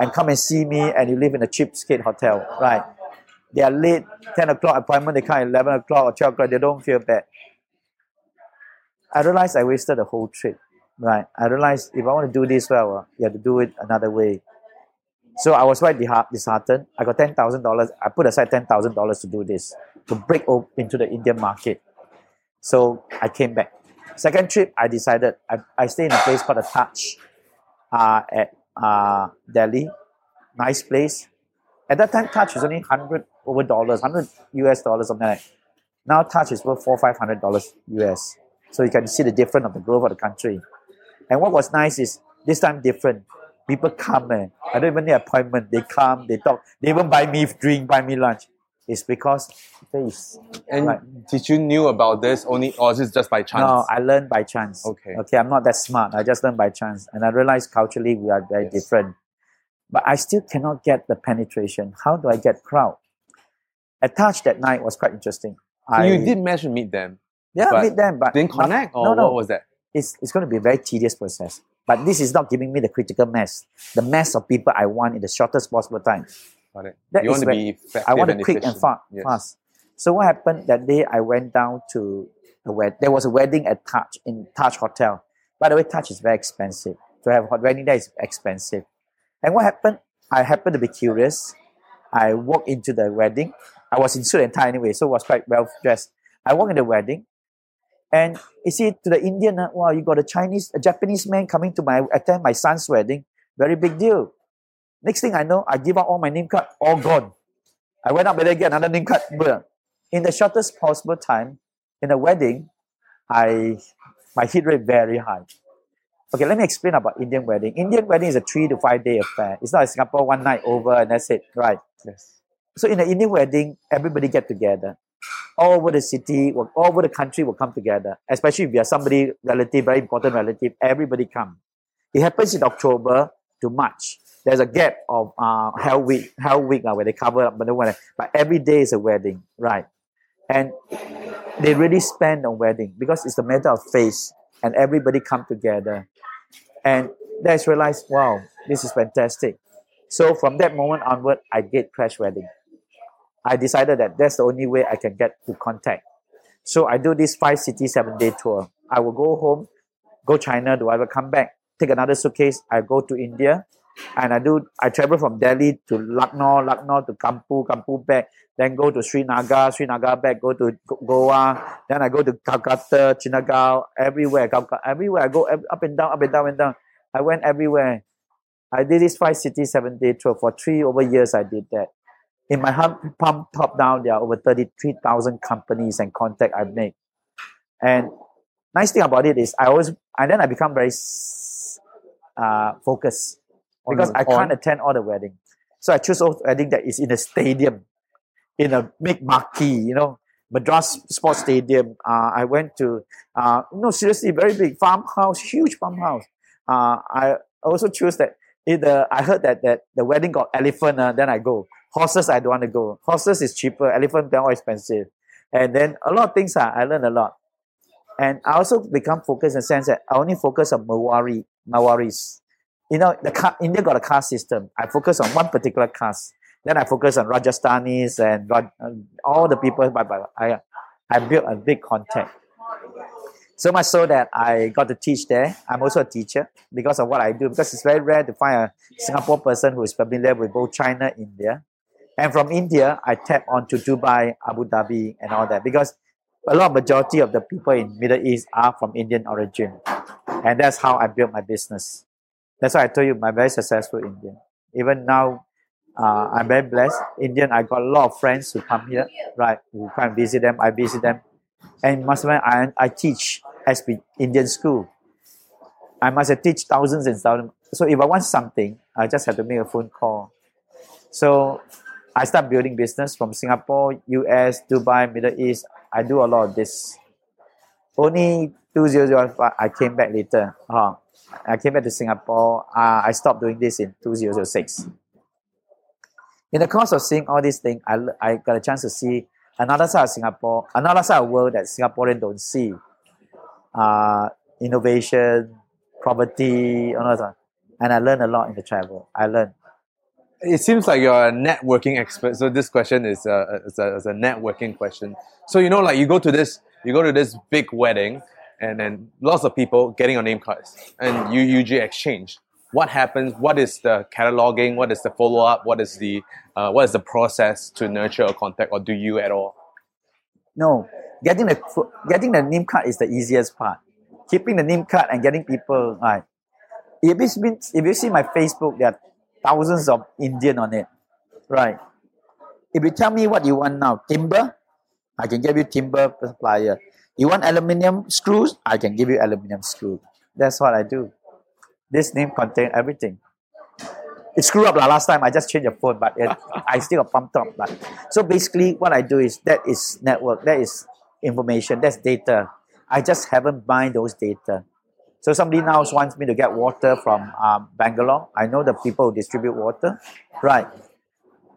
And come and see me, and you live in a cheapskate hotel, right? They are late, ten o'clock appointment. They come at eleven o'clock or twelve o'clock. They don't feel bad. I realized I wasted the whole trip, right? I realized if I want to do this well, uh, you have to do it another way. So I was quite disheart- disheartened. I got ten thousand dollars. I put aside ten thousand dollars to do this to break op- into the Indian market. So I came back. Second trip, I decided I, I stay in a place called the Taj uh, at uh, Delhi. Nice place. At that time, Taj was only hundred over dollars, hundred US dollars, something like. Now Taj is worth four five hundred dollars US. So you can see the difference of the growth of the country. And what was nice is this time different. People come, eh. I don't even need appointment. They come, they talk, they even buy me drink, buy me lunch. It's because face. And Right. did you knew about this only, or is this just by chance? No, I learned by chance. Okay. Okay, I'm not that smart. I just learned by chance. And I realized culturally we are very Yes. different. But I still cannot get the penetration. How do I get crowd? At Taj that night was quite interesting. I, you did to meet them. yeah, meet them, but Didn't connect, or no, no. what was that? it's, it's going to be a very tedious process. But this is not giving me the critical mass, the mass of people I want in the shortest possible time. That you is want to be I want and to quick and efficient. fa- Yes. fast. So what happened that day? I went down to a wed. There was a wedding at Taj in Taj Hotel. By the way, Taj is very expensive. To have a wedding there is expensive. And what happened? I happened to be curious. I walked into the wedding. I was in suit and tie anyway, so was quite well dressed. I walked in the wedding, and you see, to the Indian, uh, wow, you got a Chinese, a Japanese man coming to my attend my son's wedding. Very big deal. Next thing I know, I give out all my name card, all gone. I went up and then get another name card. In the shortest possible time, in a wedding, I my hit rate very high. Okay, let me explain about Indian wedding. Indian wedding is a three to five day affair. It's not like Singapore one night over and that's it, right? Yes. So in an Indian wedding, everybody get together. All over the city, all over the country will come together. Especially if you are somebody relative, very important relative, everybody come. It happens in October to March. There's a gap of uh, Hell Week, Hell Week uh, where they cover up, but, but every day is a wedding, right? And they really spend on wedding because it's a matter of faith, and everybody come together. And that's realized, wow, this is fantastic. So from that moment onward, I get crash wedding. I decided that that's the only way I can get to contact. So I do this five city, seven day tour. I will go home, go China, do I ever come back, take another suitcase, I go to India, and I do I travel from Delhi to Lucknow, Lucknow to Kampu, Kampu back, then go to Srinagar, Srinagar back, go to Goa, then I go to Calcutta, Chinagao, everywhere, everywhere I go up and down, up and down and down. I went everywhere. I did this five city, seven day tour for three over years. I did that. In my pump top down, there are over 33,000 companies and contact I've made. And nice thing about it is I always, and then I become very uh, focused because I can't attend all the wedding. So I choose a wedding that is in a stadium, in a big marquee, you know, Madras Sports Stadium. Uh, I went to, uh, no, seriously, very big farmhouse, huge farmhouse. Uh, I also choose that. either I heard that, that the wedding got elephant, uh, then I go. Horses, I don't want to go. Horses is cheaper. Elephant, they're more expensive. And then a lot of things, uh, I learned a lot. And I also become focused in the sense that I only focus on Marwari, Marwaris. You know, the ca- India got a caste system. I focus on one particular caste. Then I focus on Rajasthanis and Raj- and all the people. But, but I, I built a big contact. So much so that I got to teach there. I'm also a teacher because of what I do. Because it's very rare to find a Singapore person who is familiar with both China, India, and from India, I tap onto Dubai, Abu Dhabi, and all that because a lot of majority of the people in Middle East are from Indian origin, and that's how I built my business. That's why I told you I'm very successful Indian. Even now, uh, I'm very blessed. Indian, I got a lot of friends who come here, right? Who come visit them. I visit them, and admit, I I teach SP Jain school. I must have teach thousands and thousands. So if I want something, I just have to make a phone call. So I start building business from Singapore, US, Dubai, Middle East. I do a lot of this. Only 2005, I came back later. Uh, I came back to Singapore. Uh, I stopped doing this in 2006. In the course of seeing all these things, I, I got a chance to see another side of Singapore, another side of the world that Singaporeans don't see. Uh, innovation, property, that. And I learned a lot in the travel. I learned. It seems like you're a networking expert. So this question is a, is a, is a networking question. So you know, like you go to this, you go to this big wedding, and then lots of people getting your name cards, and you usually exchange. What happens? What is the cataloging? What is the follow up? What is the uh, what is the process to nurture a contact, or do you at all? No, getting the getting the name card is the easiest part. Keeping the name card and getting people right. If been, if you see my Facebook, there are thousands of Indian on it, right? If you tell me what you want now, timber, I can give you timber supplier. You want aluminium screws, I can give you aluminium screw. That's what I do. This name contain everything. It screwed up lah last time. I just changed the phone, but it, I still got pumped up. But so basically, what I do is that is network, that is information, that's data. I just haven't mined those data. So somebody now wants me to get water from um, Bangalore. I know the people who distribute water, right?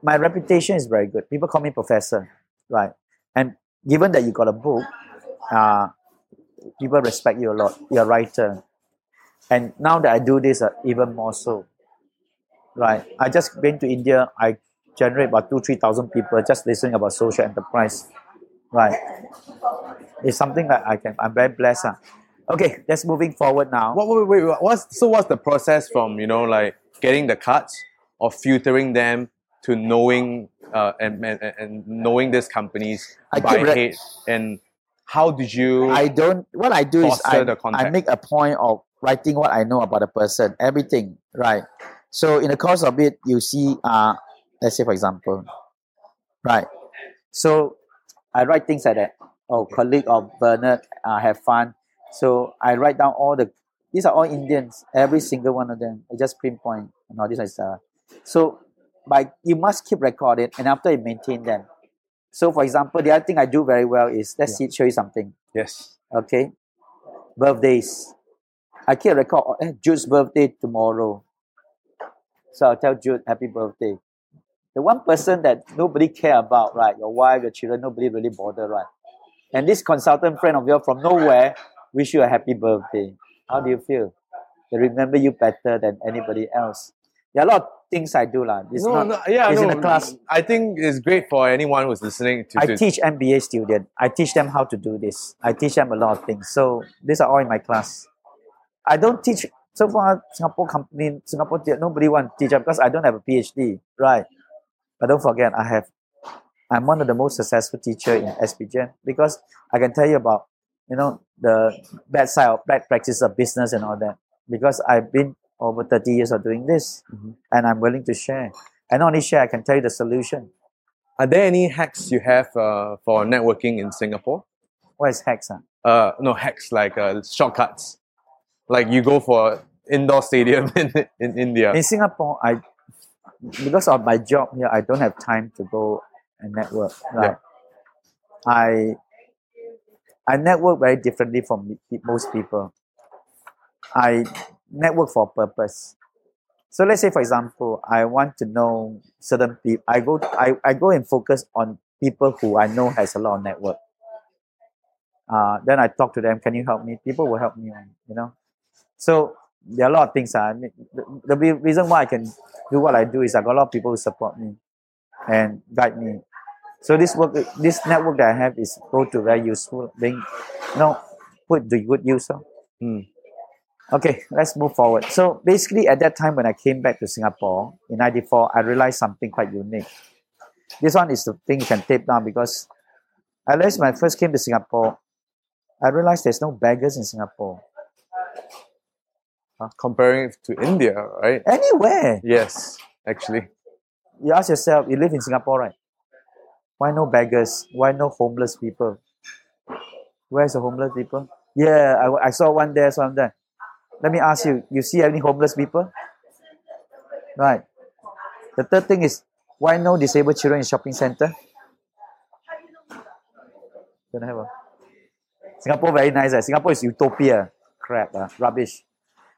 my reputation is very good. People call me professor, right? And given that you got a book, uh, people respect you a lot. You're a writer. And now that I do this, uh, even more so, right? I just went to India. I generate about two, three thousand people just listening about social enterprise, right? It's something that I can. I'm very blessed. Uh. Okay, let's moving forward now. What, wait, wait, wait, what's so? What's the process from you know like getting the cuts or filtering them to knowing uh, and, and and knowing these companies I by re- hate and how did you? I don't. What I do is I, I make a point of writing what I know about a person, everything, right? So in the course of it, you see, uh, let's say for example, right? So I write things like that. Oh, colleague of Bernard, uh, have fun. So I write down all the. These are all Indians, every single one of them. I just pinpoint. And all this is uh, so. By you must keep recording, and after you maintain them. So, for example, the other thing I do very well is let's see, show you something. Yes. okay. Birthdays. I keep record eh, jude's birthday tomorrow. So i'll tell jude happy birthday. The one person that nobody care about right your wife your children nobody really bother right? And this consultant friend of yours from nowhere wish you a happy birthday. How do you feel? They remember you better than anybody else there are a lot of things i do. It's no, not, no, yeah, it's no. in the class I think it's great for anyone who's listening to. I to teach MBA students. I teach them how to do this. I teach them a lot of things. So these are all in my class. I don't teach so far Singapore company Singapore nobody want to teach because I don't have a PhD, right? But don't forget I have I'm one of the most successful teacher in SP Jain because I can tell you about you know the bad side of bad practice of business and all that because I've been over 30 years of doing this Mhm. and I'm willing to share. And not only share, I can tell you the solution. Are there any hacks you have uh, for networking in Singapore? What is hacks? Huh? Uh, no hacks like uh, shortcuts. Like you go for indoor stadium in, in India. In Singapore, I because of my job here, I don't have time to go and network. Right. I I network very differently from most people. I network for purpose. So let's say, for example, I want to know certain people. I go, I, I go and focus on people who I know has a lot of network. Uh, then I talk to them. Can you help me? People will help me. You know. So there are a lot of things. Uh, I the, the reason why I can do what I do is I got a lot of people who support me and guide me. So this work, this network that I have is go to very useful. Being, you know, put the good use. Huh? Hmm. Okay, let's move forward. So basically, at that time when I came back to Singapore in '94, I realized something quite unique. This one is the thing you can tape down because I realized when I first came to Singapore, I realized there's no beggars in Singapore. Comparing it to India, right? Anywhere. Yes, actually. you ask yourself, you live in Singapore, right? Why no beggars? Why no homeless people? Where's the homeless people? Yeah, I, I saw one there, saw one there. Let me ask you, you see any homeless people? Right. The third thing is, why no disabled children in shopping center? Don't have a. Singapore very nice. Eh? Singapore is utopia. Crap, uh, rubbish.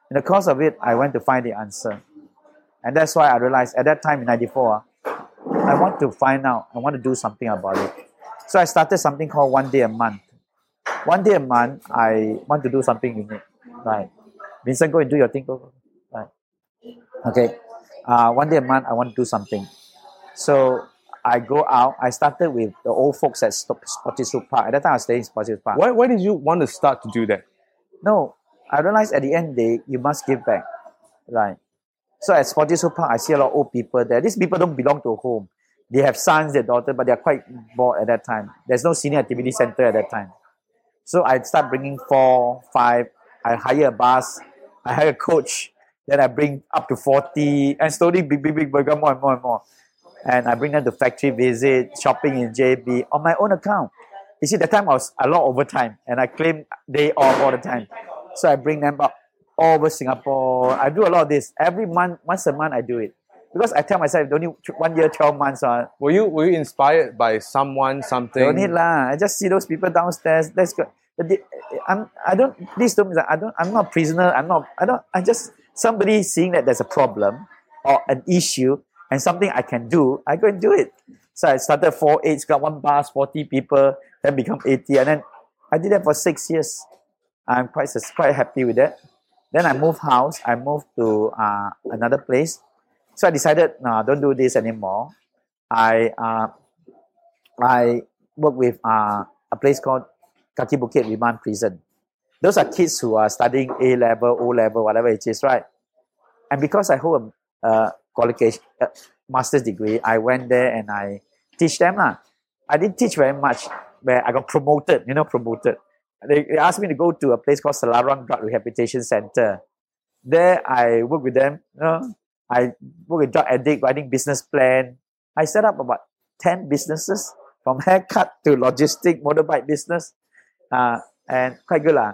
In the course of it, I went to find the answer. And that's why I realized at that time in 94, ah, I want to find out, I want to do something about it. So I started something called One Day a Month. One day a month, I want to do something unique. Right. Vincent, go and do your thing. Go, go. Right. Okay. Uh, one day a month, I want to do something. So I go out. I started with the old folks at Spottiswoode Park. At that time, I was staying in Park. Why, why did you want to start to do that? No, I realized at the end day, you must give back. Right. So at Spottiswoode Park, I see a lot of old people there. These people don't belong to a home. They have sons, their daughter, but they're quite bored at that time. There's no senior activity center at that time. So I start bringing four, five. I hire a bus. I hire a coach. Then I bring up to 40 and slowly big, big, big, bigger, more and more and more. And I bring them to factory visit, shopping in JB on my own account. You see, that time I was a lot overtime and I claim day off all the time. So I bring them up all over Singapore. I do a lot of this. Every month, once a month, I do it. Because I tell myself, only one year, 12 months. Uh, Were you were you inspired by someone, something? don't need lah. I just see those people downstairs. That's good. But the, I'm, I don't, please don't, I don't, I'm not a prisoner. I'm not, I don't, I just, somebody seeing that there's a problem or an issue and something I can do, I go and do it. So I started four eight, got one bus, 40 people, then become 80. And then I did that for six years. I'm quite, quite happy with that. Then I moved house. I moved to uh, another place. So I decided, no, don't do this anymore. I uh, I work with uh, a place called Kaki Bukit Remand Prison. Those are kids who are studying A level, O level, whatever it is, right? And because I hold a uh, qualification, uh, master's degree, I went there and I teach them. Lah. I didn't teach very much, where I got promoted, you know, promoted. They, they asked me to go to a place called Selarang Drug Rehabilitation Center. There, I work with them. You know, I work with drug addict, writing business plan. I set up about 10 businesses from haircut to logistic motorbike business. Uh, and quite good. Lah.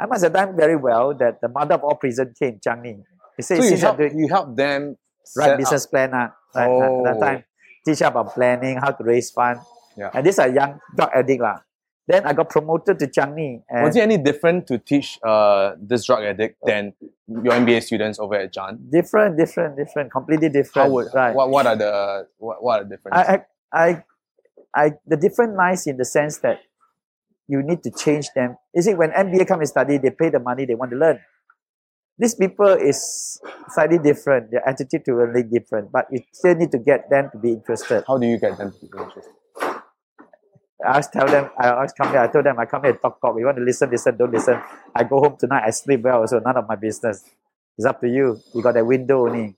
I must have done very well that the mother of all prison came, Changi. He said, so you help, you help them write business up. plan. Uh, right, oh. that time, teach about planning, how to raise fund. Yeah. And these are young drug addict. Lah. Then I got promoted to Changi. Was it any different to teach uh, this drug addict than your MBA students over at John? Different, different, different, completely different. How would, right. what, what are the what, what are the differences? I, I, I, I, the different lies in the sense that you need to change them. You see, when MBA come and study, they pay the money they want to learn. These people is slightly different. Their attitude to learning different, but you still need to get them to be interested. How do you get them to be interested? I always tell them, I always come here, I told them, I come here to talk talk. You want to listen, listen, don't listen. I go home tonight, I sleep well, so none of my business. It's up to you. You got that window only.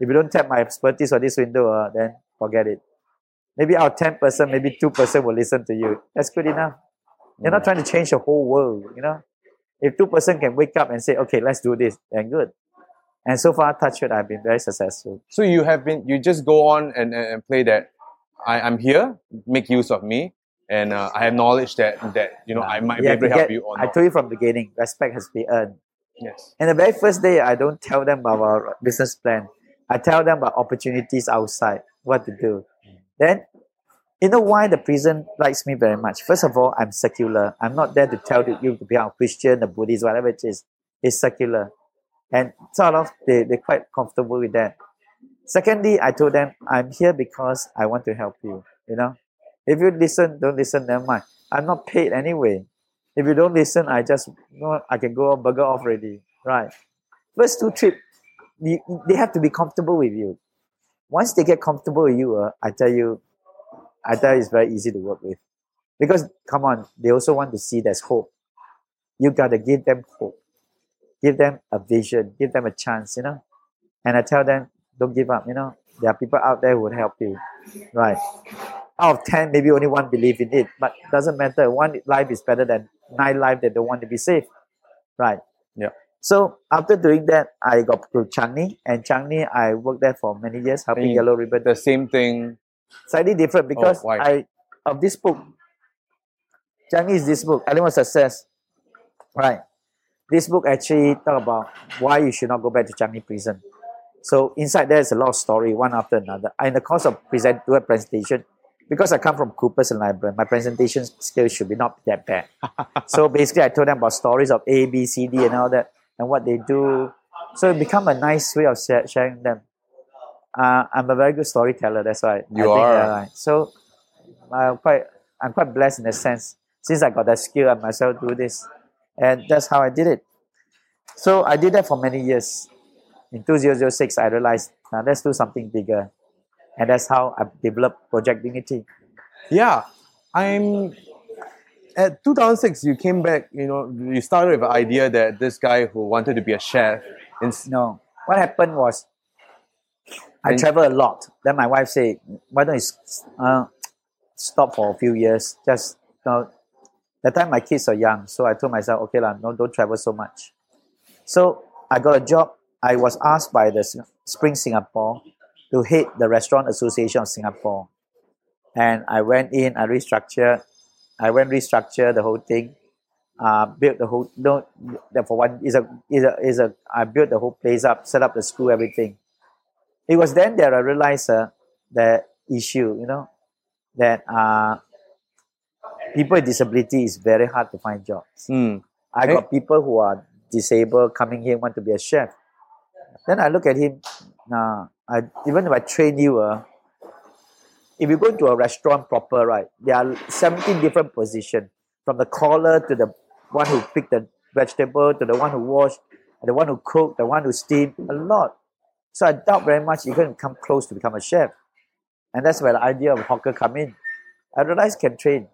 If you don't tap my expertise on this window, uh, then forget it. Maybe out 10%, maybe 2% will listen to you. That's good enough. You're not trying to change the whole world, you know. If two person can wake up and say, okay, let's do this, then good. And so far, touch it, I've been very successful. So you have been, you just go on and, and play that. I, I'm here, make use of me, and uh, I have knowledge that that you know I might be able to help you. Or I told you from the beginning, respect has to be earned. Yes. And the very first day, I don't tell them about our business plan. I tell them about opportunities outside, what to do. Then you know why the prison likes me very much? First of all, I'm secular. I'm not there to tell you to be a Christian, a Buddhist, whatever it is. It's secular. And sort of, they, they're quite comfortable with that. Secondly, I told them, I'm here because I want to help you. You know, if you listen, don't listen, never mind. I'm not paid anyway. If you don't listen, I just, you know, I can go burger off already. Right. First two trip, they have to be comfortable with you. Once they get comfortable with you, uh, I tell you, I tell you, it's very easy to work with. Because, come on, they also want to see there's hope. You got to give them hope. Give them a vision. Give them a chance, you know. And I tell them, don't give up, you know. There are people out there who will help you. Right. Out of 10, maybe only one believe in it. But doesn't matter. One life is better than nine lives that don't want to be safe. Right. Yeah. So after doing that, I got to Changi, and Changi, I worked there for many years, helping Yellow Ribbon. The same thing slightly different oh, because oh, I of this book. Changi is this book, Element Success. Right. This book actually talk about why you should not go back to Changi prison. So inside there is a lot of story, one after another. In the course of present do a presentation, because I come from Coopers and Lybrand, my presentation skills should be not that bad. so basically, I told them about stories of A, B, C, D, and all that, and what they do. So it become a nice way of sharing them uh, I'm a very good storyteller. That's why you I are. Think, uh, so I'm quite I'm quite blessed in a sense. Since I got that skill, I myself do this, and that's how I did it. So I did that for many years. In 2006, I realized now let's do something bigger, and that's how I developed Project Dignity. Yeah, I'm. At 2006, you came back. You know, you started with the idea that this guy who wanted to be a chef. In, no, what happened was I travel a lot. Then my wife said, "Why don't you uh, stop for a few years? Just you know, that time my kids are young, so I told myself, okay lah, no, don't travel so much. So I got a job. I was asked by the Spring Singapore to head the Restaurant Association of Singapore, and I went in. I restructured. I went restructure the whole thing. Uh, built the whole no, for one is a is a is a I built the whole place up, set up the school, everything. It was then that I realized uh, the issue, you know, that uh, people with disability is very hard to find jobs. Mm. I hey. got people who are disabled coming here want to be a chef. Then I look at him. Nah, I, even if I train you, uh, if you go to a restaurant proper, right, there are 17 different positions from the caller to the one who pick the vegetable to the one who wash, the one who cook, the one who steam, a lot. So I doubt very much you can come close to become a chef. And that's where the idea of hawker come in. I realized can train.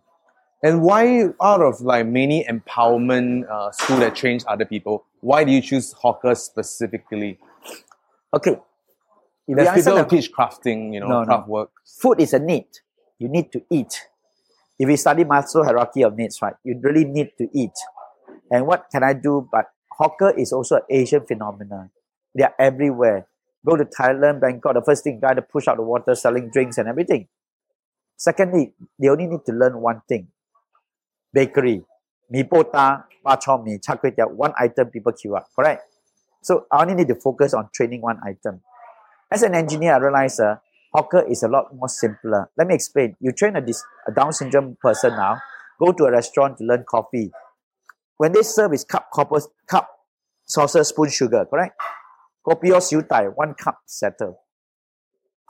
And why, out of like many empowerment uh, school that trains other people, why do you choose hawker specifically? Okay. If There's you people who teach crafting, you know, No, no. craft work. food is a need. You need to eat. If we study Maslow hierarchy of needs, right, you really need to eat. And what can I do? But hawker is also an Asian phenomenon. They are everywhere. Go to Thailand, Bangkok, the first thing, guy to push out the water, selling drinks and everything. Secondly, they only need to learn one thing. Bakery. Mi pota, ba chor mi, char kway one item people queue up, correct? So I only need to focus on training one item. As an engineer, I realize uh, hawker is a lot more simpler. Let me explain. You train a, dis- a Down syndrome person now, go to a restaurant to learn coffee. When they serve is cup, copper, cup, saucer, spoon, sugar, correct? Kopi or siu tai, one cup settle.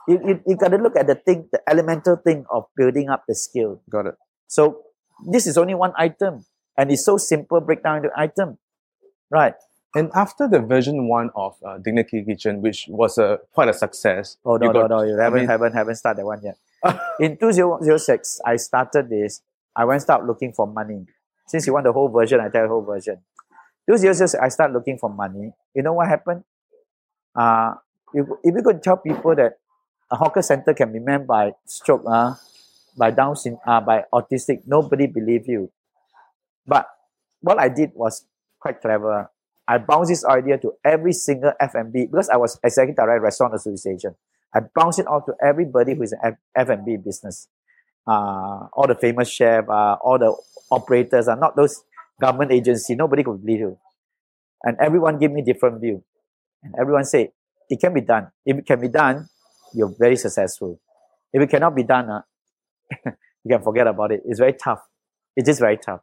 You, you, you got to look at the thing, the elemental thing of building up the skill. Got it. So this is only one item, and it's so simple. Break down into item, right? And after the version one of uh, Dignity Kitchen, which was a quite a success, Oh no, you no, got- no! You haven't, mean- haven't, haven't started that one yet. In 2006, I started this. I went start looking for money. Since you want the whole version, I tell you the whole version. 2006, I start looking for money. You know what happened? Uh, if, if you could tell people that a hawker center can be manned by stroke, uh, by Down syndrome, uh, by autistic, nobody believe you. But what I did was quite clever. I bounced this idea to every single F&B because I was executive director of Restaurant Association. I bounced it out to everybody who is F- F&B business. Uh, all the famous chef, uh, all the operators are not those government agency. Nobody could believe you. And everyone gave me different view. And everyone said, it can be done. If it can be done, you're very successful. If it cannot be done, uh, you can forget about it. It's very tough. It's very tough.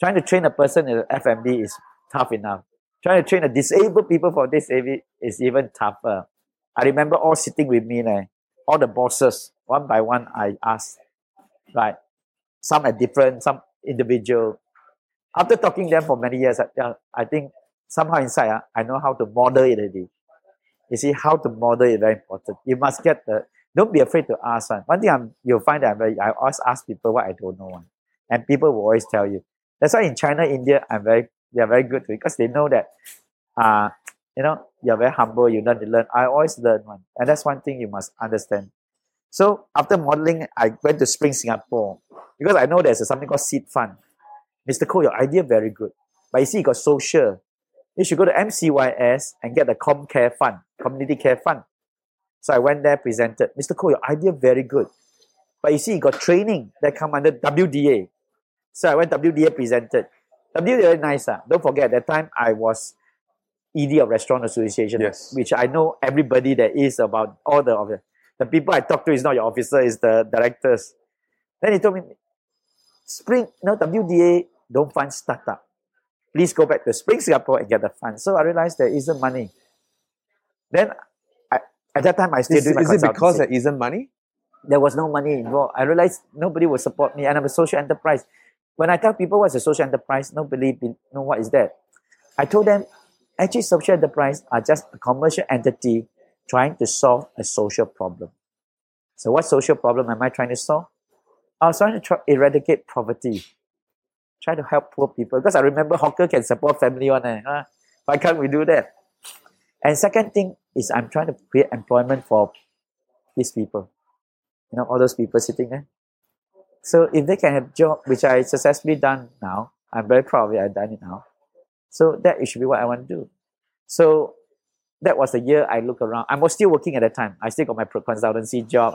Trying to train a person in F&B is tough enough. Trying to train a disabled people for this is even tougher. I remember all sitting with me, leh, all the bosses, one by one, I asked, right? Some are different, some individual. After talking them for many years, I, I think somehow inside, ah, I know how to model it already. You see, how to model is very important. You must get the, don't be afraid to ask. One, one thing I'm, you'll find that I'm very, I always ask people what I don't know. One. And people will always tell you. That's why in China, India, I'm very, they are very good it because they know that, uh, you know, you're very humble, you learn to learn. I always learn one. And that's one thing you must understand. So after modeling, I went to Spring Singapore because I know there's something called Seed Fund. Mr. Cole, your idea very good. But you see, you got social. You should go to MCYS and get the ComCare Fund, Community Care Fund. So I went there, presented. Mr. Cole, your idea very good. But you see, you got training that come under WDA. So I went WDA presented. WDA very nice. ah. Don't forget, at that time I was ED of Restaurant Association, Yes. which I know everybody that is about all the of the, the people I talk to is not your officer, is the directors. Then he told me, Spring, no, WDA don't fund startup. Please go back to Spring Singapore and get the fund. So I realized there isn't money. Then I, at that time I still Is, doing my is it because there isn't money? there was no money involved. I realized nobody would support me, and I'm a social enterprise. When I tell people what's a social enterprise, nobody know what is that. I told them, actually, social enterprise are just a commercial entity trying to solve a social problem. So, what social problem am I trying to solve? I was trying to try, eradicate poverty, try to help poor people. Because I remember hawker can support family one. Eh? huh? Why can't we do that? And second thing is I'm trying to create employment for these people you know, all those people sitting there. So if they can have job, which I successfully done now, I'm very proud of it. I've done it now. So that should be what I want to do. So that was the year I look around. I was still working at that time. I still got my consultancy job.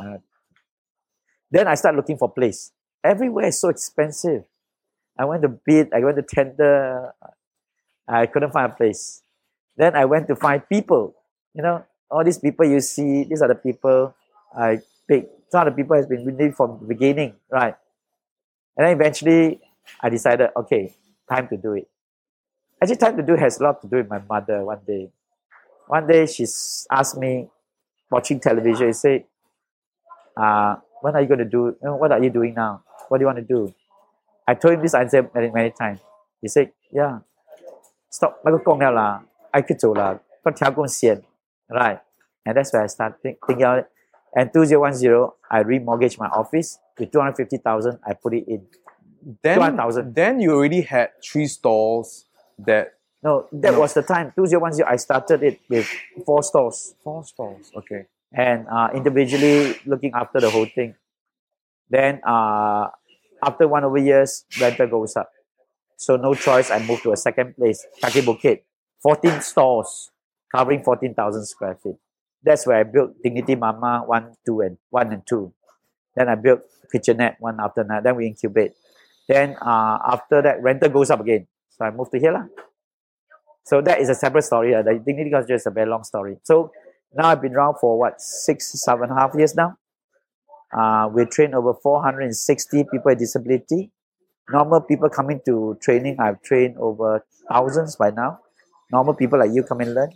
Then I start looking for place. Everywhere is so expensive. I went to bid. I went to tender. I couldn't find a place. Then I went to find people. You know, all these people you see, these are the people I picked. Some of the people has been with me from the beginning, right? And then eventually I decided, okay, time to do it. Actually, time to do has a lot to do with my mother one day. One day she asked me, watching television. she said, uh, when are you going to do, what are you doing now? What do you want to do? I told him this answer many, many times. He said, yeah, stop 那个讲了啦，爱去做啦，我调工先，right? And that's where I started think, thinking out. And 2010, I remortgaged my office with 250,000. I put it in. Then, 200,000. then you already had three stalls that No, that No. was the time. 2010, I started it with four stores four stalls. Okay. and uh, individually looking after the whole thing. Then uh, after one over years, rental goes up. So no choice, I moved to a second place, Kaki Bukit. 14 stores covering 14,000 square feet. That's where I built Dignity Mama 1, 2, and 1 and 2. Then I built Kitchenette one after that. Then we incubate. Then uh, after that, rental goes up again. So I moved to here. lah. So that is a separate story. Uh, the Dignity Culture is a very long story. So now I've been around for what, six, seven and a half years now. Uh, we train over 460 people with disability. Normal people coming to training, I've trained over thousands by now. Normal people like you come and learn.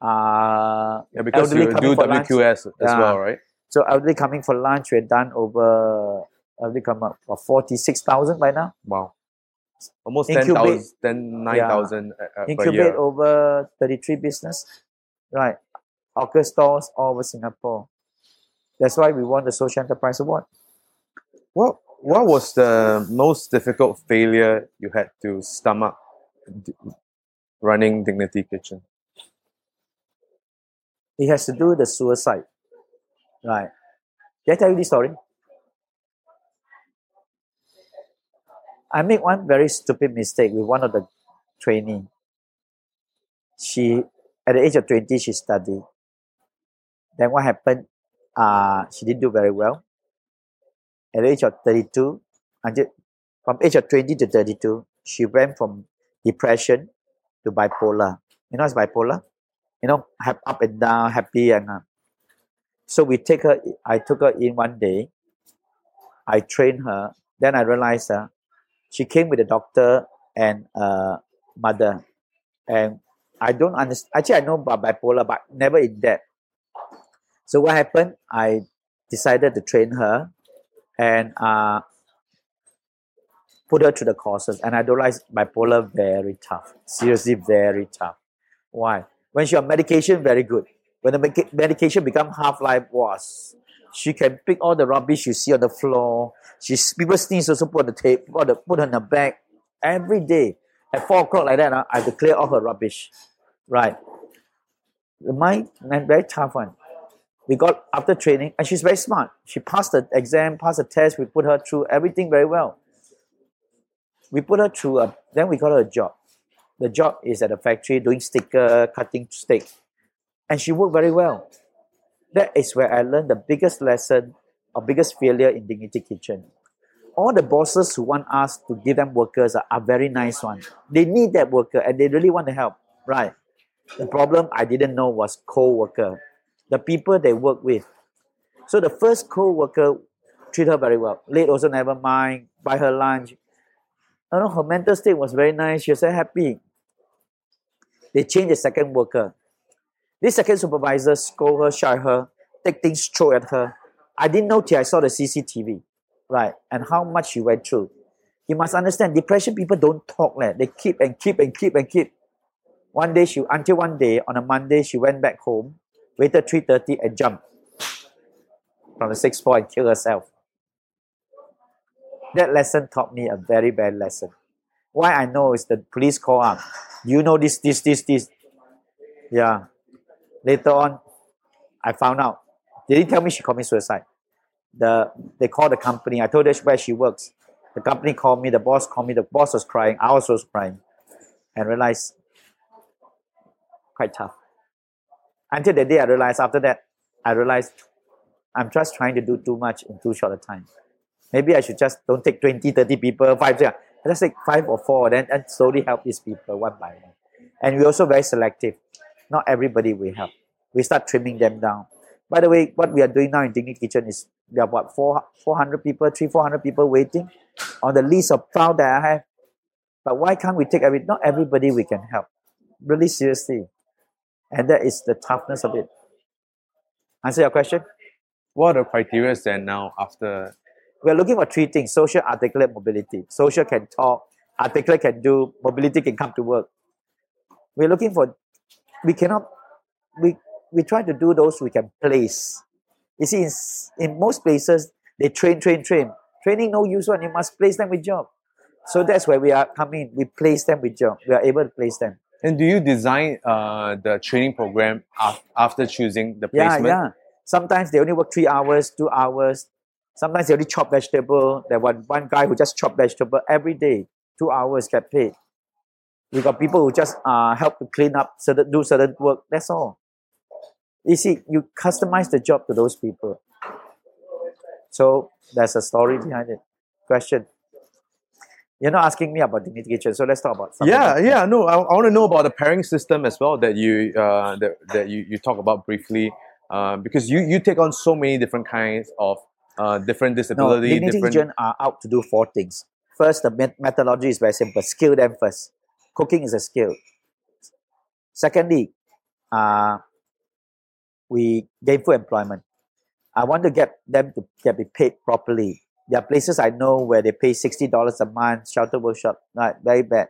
Uh, Yeah, because Elderly you coming do for lunch. WQS as Yeah. well, right? so elderly coming for lunch, we've done over, elderly come up for 46,000 by now. Wow. Almost Incubate- 10,000, 10, 9,000 uh, uh, incubate year. over 33 business right hawker stores all over singapore that's why we won the social enterprise award. What What was the most difficult failure you had to stomach running Dignity Kitchen? it has to do with the suicide. Right. Did i tell you this story? I made one very stupid mistake with one of the trainee. She at the age of 20 she studied. Then what happened uh, she didn't do very well. At the age of 32 until from age of 20 to 32 she went from depression to bipolar. You know what's bipolar? You know have up and down happy and uh, so we take her i took her in one day. I trained her. Then i realized uh, she came with a doctor and uh, mother. And i don't understand actually i know about bipolar but never in depth so what happened? I decided to train her and uh, put her to the courses. And i realized bipolar very tough seriously very tough. Why? When she on medication very good. When the medica- medication become half life was she can pick all the rubbish you see on the floor. She people sneeze also put on the tape put, the, put on the bag every day. At four o'clock like that uh, i have to clear all her rubbish. Right. Man, very tough one we got after training and she's very smart. She passed the exam passed the test. We put her through everything very well. We put her through a then we got her a job. The job is at a factory doing sticker cutting steak. And she worked very well. That is where i learned the biggest lesson or biggest failure in dignity kitchen. All the bosses who want us to give them workers are, are very nice ones they need that worker and they really want to help. Right. The problem i didn't know was co-worker the people they work with so the first co-worker treat her very well late also never mind buy her lunch I know her mental state was very nice. She was happy. They changed the second worker. This second supervisor scold her, shout her, take things throw at her. I didn't know till I saw the CCTV, right? And how much she went through. You must understand, depression people don't talk. Like, they keep and keep and keep and keep. One day she until one day on a Monday she went back home, waited 3.30 and jumped from the sixth floor and killed herself. That lesson taught me a very bad lesson. Why I know is the police call up. You know this, this, this, this. Yeah. Later on, I found out. They didn't tell me she committed suicide. The they called the company. I told her where she works. The company called me. The boss called me. The boss was crying. I also was crying, and realized quite tough. Until the day I realized. After that, I realized I'm just trying to do too much in too short a time. Maybe I should just don't take 20, 30 people, five, yeah. Just take five or four, then and slowly help these people one by one. And we're also very selective. Not everybody we help. We start trimming them down. By the way, what we are doing now in Dignity Kitchen is we are what four, 400 people, three, 400 people waiting on the list of file that I have. But why can't we take every? Not everybody we can help. Really seriously, and that is the toughness of it. Answer your question? What are the criteria then now after? We're looking for three things social, articulate, mobility. Social can talk, articulate can do, mobility can come to work. We're looking for, we cannot, we, we try to do those we can place. You see, in, in most places, they train, train, train. Training no use one, you must place them with job. So that's where we are coming. We place them with job. We are able to place them. And do you design uh, the training program af- after choosing the Yeah, placement? yeah. Sometimes they only work three hours, two hours. Sometimes they only chop vegetable. There was one guy who just chop vegetable every day, two hours get paid. We got people who just uh, help to clean up, certain, do certain work. That's all. You see, you customize the job to those people. So there's a story behind it. Question. You're not asking me about Dignity Kitchen, so let's talk about something. Yeah, else. yeah. No, I, I want to know about the pairing system as well that you uh, that, that you, you talk about briefly, uh, because you you take on so many different kinds of uh, different No, disability, Dignity different. Kitchen are out to do four things. First, the met- methodology is very simple. Skill them first. Cooking is a skill. Secondly, uh, we gainful employment. I want to get them to get be paid properly. There are places I know where they pay sixty dollars a month, shelter workshop, right? Very bad.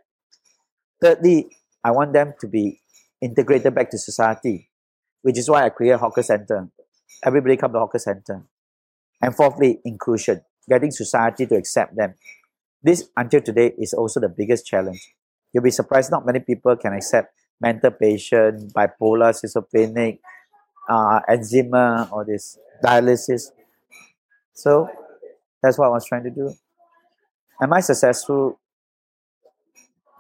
Thirdly, I want them to be integrated back to society, which is why I create a hawker center. Everybody come to hawker center. And fourthly, inclusion, getting society to accept them. This, until today, is also the biggest challenge. You'll be surprised not many people can accept mental patient, bipolar, schizophrenic, uh, eczema, or this dialysis. So that's what I was trying to do. Am I successful?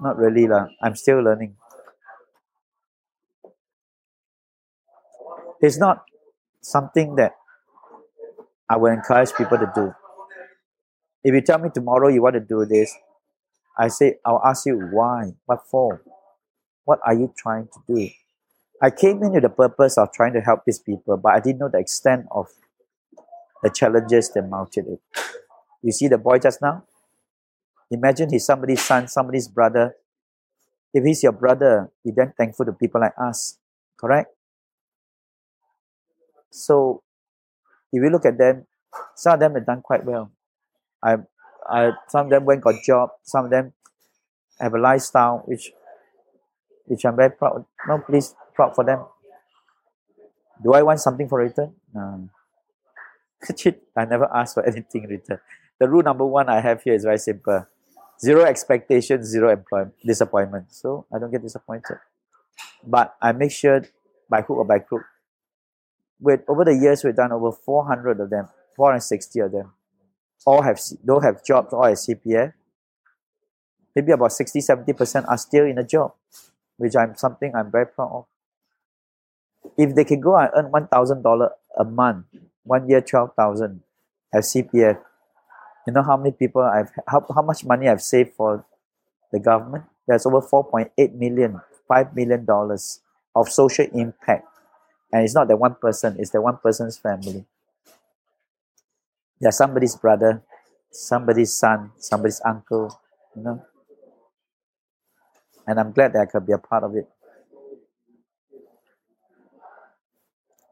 Not really, lah. I'm still learning. It's not something that I will encourage people to do. If you tell me tomorrow you want to do this, I say, I'll ask you why, what for, what are you trying to do? I came in with the purpose of trying to help these people, but I didn't know the extent of the challenges that mounted it. You see the boy just now? Imagine he's somebody's son, somebody's brother. If he's your brother, you're then thankful to people like us, correct? So if you look at them, some of them have done quite well. I, I, some of them went got job. Some of them have a lifestyle which, which I'm very proud. No, please proud for them. Do I want something for return? No. I never ask for anything in return. The rule number one I have here is very simple: zero expectations, zero employment, disappointment. So I don't get disappointed. But I make sure, by hook or by crook, with over the years we've done over 400 of them 460 of them all have don't have jobs all have cpf maybe about 60 70 percent are still in a job which i'm something i'm very proud of if they can go and earn 1000 dollar a month one year 12000 have cpf you know how many people i've how, how much money i've saved for the government there's over 4.8 million 5 million dollars of social impact and it's not that one person, it's the one person's family. They're somebody's brother, somebody's son, somebody's uncle, you know. And I'm glad that I could be a part of it.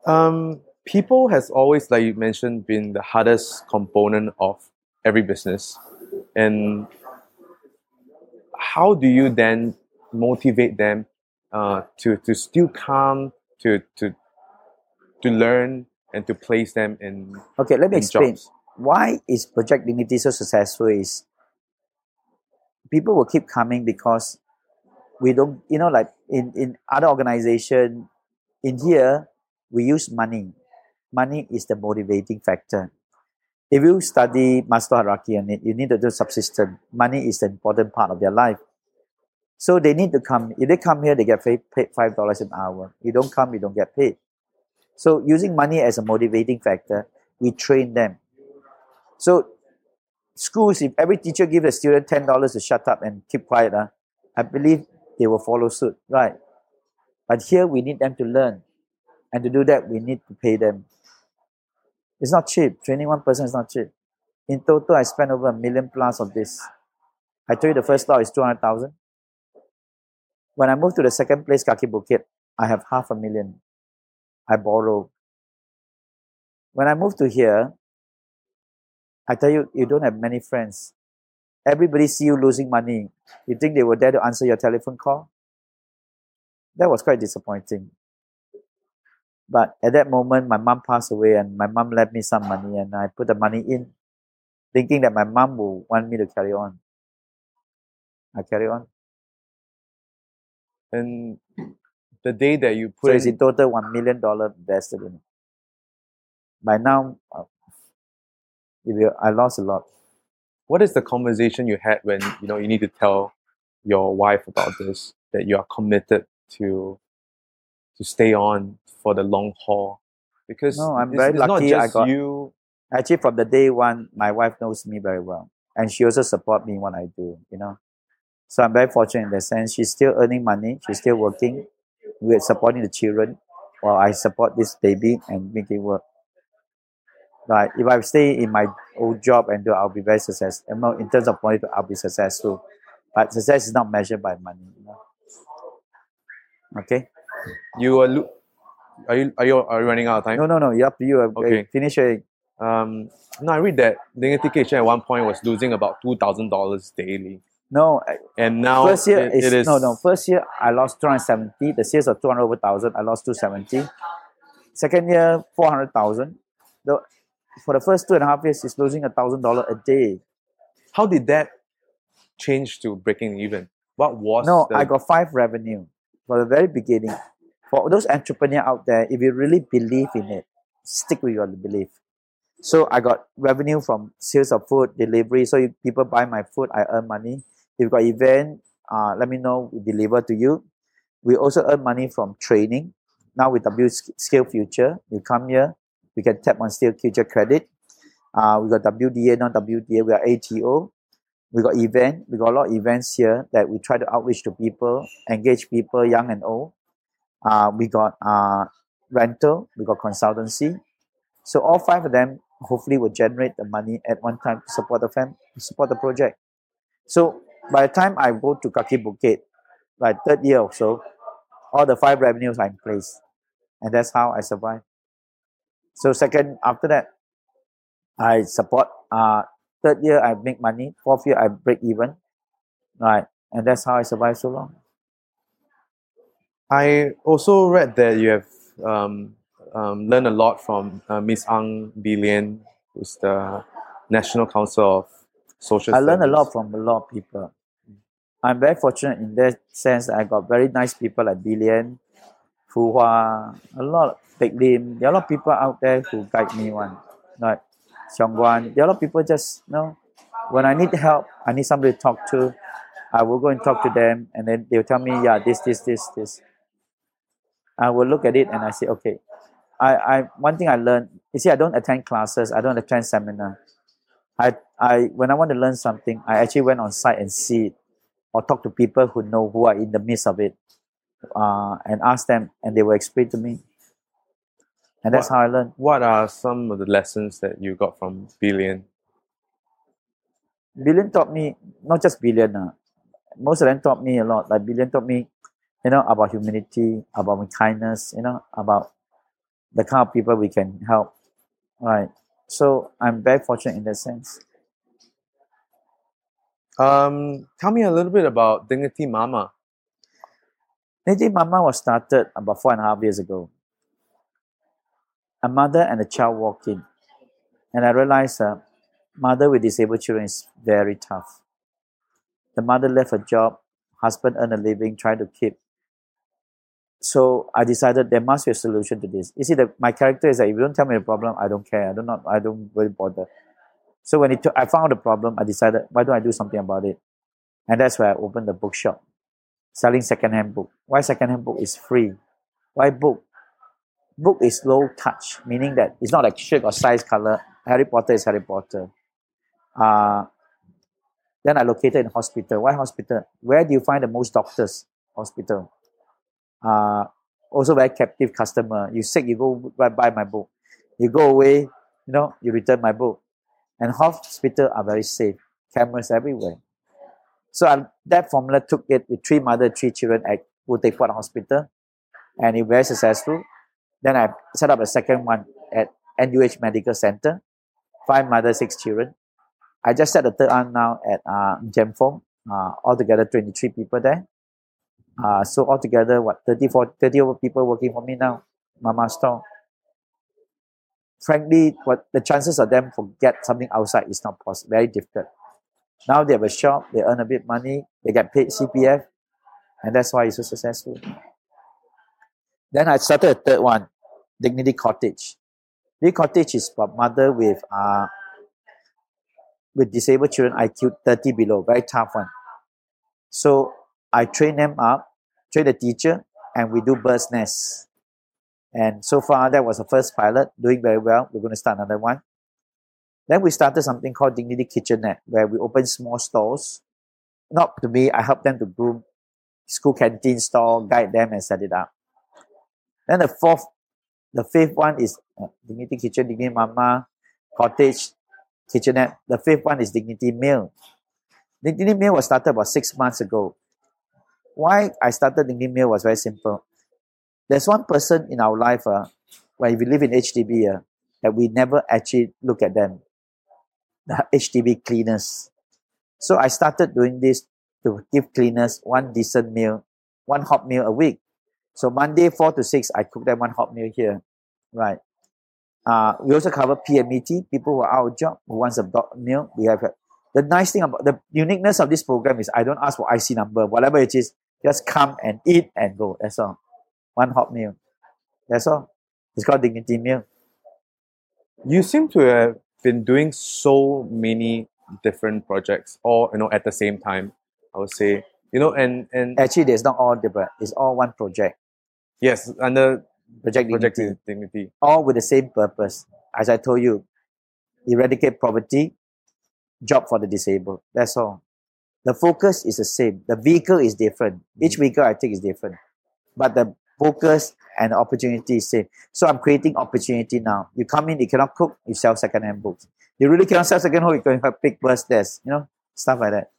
Um, people has always, like you mentioned, been the hardest component of every business, and how do you then motivate them uh, to to still come to to to learn and to place them in, Okay, let me explain. jobs? Why is Project Dignity so successful is people will keep coming because we don't you know like in, in other organization in here we use money. Money is the motivating factor. If you study Maslow hierarchy it, you need to do subsistence. Money is the important part of their life. So they need to come. If they come here, they get paid, paid five dollars an hour. You don't come, you don't get paid. So using money as a motivating factor, we train them. So schools, if every teacher gives a student ten dollars to shut up and keep quiet, uh, I believe they will follow suit, right? But here we need them to learn, and to do that we need to pay them. It's not cheap. Training one person is not cheap. In total, I spent over a million plus of this. I told you the first lot is two hundred thousand. When I moved to the second place, Kaki Bukit, I have half a million. I borrow. When I moved to here, I tell you, you don't have many friends. Everybody see you losing money. You think they were there to answer your telephone call? That was quite disappointing. But at that moment, my mom passed away and my mom left me some money and I put the money in, thinking that my mom will want me to carry on. I carry on. And the day that you put So it's in, total one million dollar invested in it. By now, uh, I lost a lot. what is the conversation you had when you know you need to tell your wife about this that you are committed to to stay on for the long haul because No, I'm very lucky I got- you Actually, from the day one, my wife knows me very well, and she also support me in what I do. You know, so I'm very fortunate in that sense. She's still earning money. She's still working. We're supporting the children, while I support this baby and make it work. Right. If I stay in my old job and do, I'll be very successful. In terms of money, I'll be successful. But success is not measured by money. You know? Okay. you are lo- are you are you are you running out of time No, no, no. You up to you. Okay. Finish your um no i read that dignity kitchen at one point was losing about $2000 daily no. and now first year it- is, it is no no first year I lost 270 the sales of 200 over thousand I lost two seventy. Second year 400,000 the for the first two and a half years it's losing a thousand dollar a day how did that change to breaking even what was no the, I got five revenue for the very beginning for those entrepreneur out there if you really believe in it stick with your belief. So I got revenue from sales of food delivery. So if people buy my food I earn money. If you got event uh, let me know we deliver to you. We also earn money from training. Now with W SkillsFuture you come here we can tap on SkillsFuture credit. Uh, we got WDA non WDA we are ATO we got event we got a lot of events here that we try to outreach to people engage people young and old uh, we got uh, rental we got consultancy. So all five of them hopefully will generate the money at one time to support the fam to support the project. So by the time i go to kaki bukit like third year or so all the five revenues are in place. And that's how i survive. So second after that i support uh third year i make money fourth year i break even right? And that's how i survive so long I also read that you have um, um, learned a lot from uh, Miss Ang Bee Lian, who's the National Council of Social I learned a lot from a lot of people. I'm very fortunate in that sense. I got very nice people like Bee Lian, Fu Hua, a lot of Big Lim. There are a lot of people out there who guide me one. Like Xiong Guan. There are a lot of people just you know when I need help, I need somebody to talk to. I will go and talk to them and then they'll tell me, yeah, this, this, this, this. I will look at it and I say, okay. I, I one thing I learned, you see, I don't attend classes, I don't attend seminar. I, I when I want to learn something, I actually went on site and see it, or talk to people who know who are in the midst of it, uh, and ask them, and they will explain to me. And that's What- how I learned. What are some of the lessons that you got from Bee Lian? Billion taught me not just Bee Lian. Uh, most of them taught me a lot. Like Bee Lian taught me, you know, about humanity, about kindness, you know, about the kind of people we can help. Right. So I'm very fortunate in that sense. Um, tell me a little bit about Dignity Mama. Dignity Mama was started about four and a half years ago. A mother and a child walk in, and I realized uh, mother with disabled children is very tough. The mother left her job, husband earned a living, trying to keep. So I decided there must be a solution to this. You see, the, my character is that if you don't tell me the problem, I don't care. I do not. I don't really bother. So when it took, I found the problem, I decided why don't I do something about it, and that's where I opened the bookshop selling second-hand book. Why second-hand book is free? Why book? Book is low touch, meaning that it's not like shape or size, color. Harry Potter is Harry Potter. Uh, then I located in hospital. Why hospital? Where do you find the most doctors? Hospital. Uh, also very captive customer. You sick, you go buy, my book. You go away, you know, you return my book. And hospital are very safe. Cameras everywhere. So I, that formula took it with three mother, three children at Port Hospital, and it was very successful. Then I set up a second one at NUH Medical Center, five mothers, six children. I just set the third one now at uh, Ng Teng Fong, uh, altogether 23 people there. Uh, so altogether, what, 34, 30 over people working for me now, Mama Store. Frankly, what the chances of them to get something outside is not possible, very difficult. Now they have a shop, they earn a bit money, they get paid CPF, and that's why it's so successful. Then I started a third one, Dignity Cottage. Dignity Cottage is for mother with uh, with disabled children IQ 30 below, very tough one. So I train them up, train the teacher, and we do bird's nest. And so far, that was the first pilot, doing very well. We're going to start another one. Then we started something called Dignity Kitchenette, where we open small stores. Not to me, I help them to groom school canteen store, guide them and set it up. Then the fourth, the fifth one is uh, Dignity Kitchen, Dignity Mama, Cottage, Kitchenette. The fifth one is Dignity Meal. Dignity Meal was started about six months ago. Why I started Dignity Meal was very simple. There's one person in our life, uh, when we live in HDB, uh, that we never actually look at them. The HDB cleaners. So I started doing this to give cleaners one decent meal, one hot meal a week. So Monday, 4 to 6, I cook them one hot meal here. Right. Uh, we also cover PMET, people who are out of job, who wants a meal. We have a, the nice thing about the uniqueness of this program is I don't ask for IC number, whatever it is, just come and eat and go. That's all. One hot meal. That's all. It's called Dignity Meal. You seem to have been doing so many different projects, all you know, at the same time. I would say, you know, and and Actually, there's not all different. It's all one project. yes, under Project Project Dignity. Dignity. all with the same purpose. As I told you, eradicate poverty, job for the disabled. That's all. The focus is the same. The vehicle is different. Each vehicle I take is different. But the focus and the opportunity is same. So I'm creating opportunity now. You come in, you cannot cook, you sell second-hand books. You really cannot sell second-hand, you can have big burst desk, you know, stuff like that.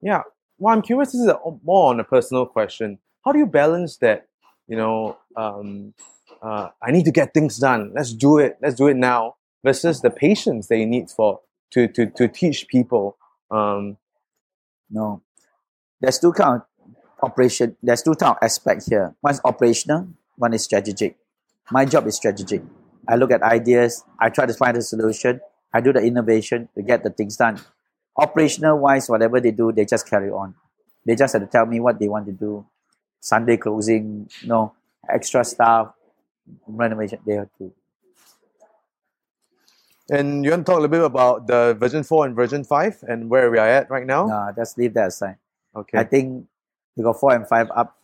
Yeah. Well, I'm curious. This is a, more on a personal question. How do you balance that? You know, um, uh, I need to get things done. Let's do it. Let's do it now. Versus the patience that you need for to to to teach people. Um, No. There's two kind of operation. There's two kind of aspect here. One is operational, one is strategic. My job is strategic. I look at ideas, I try to find a solution, I do the innovation to get the things done. Operational wise, whatever they do, they just carry on. They just have to tell me what they want to do. Sunday closing, no, extra staff, renovation, they have to. And you want to talk a little bit about the version four and version five and where we are at right now? No, just leave that aside. Okay. I think we got four and five up.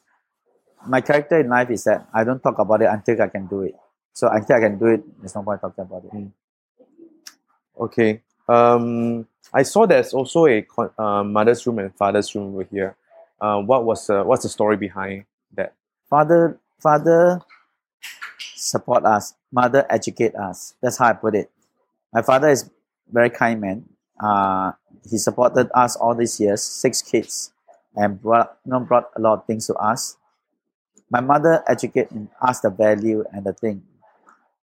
My character in life is that I don't talk about it until I can do it. So until I can do it, there's no point talking about it. Okay. Um, I saw there's also a uh, mother's room and father's room over here. Uh, what was uh, what's the story behind that? Father, father, support us. Mother, educate us. That's how I put it. My father is very kind man. Uh, he supported us all these years, six kids, and brought, you know, brought a lot of things to us. My mother educated us the value and the thing.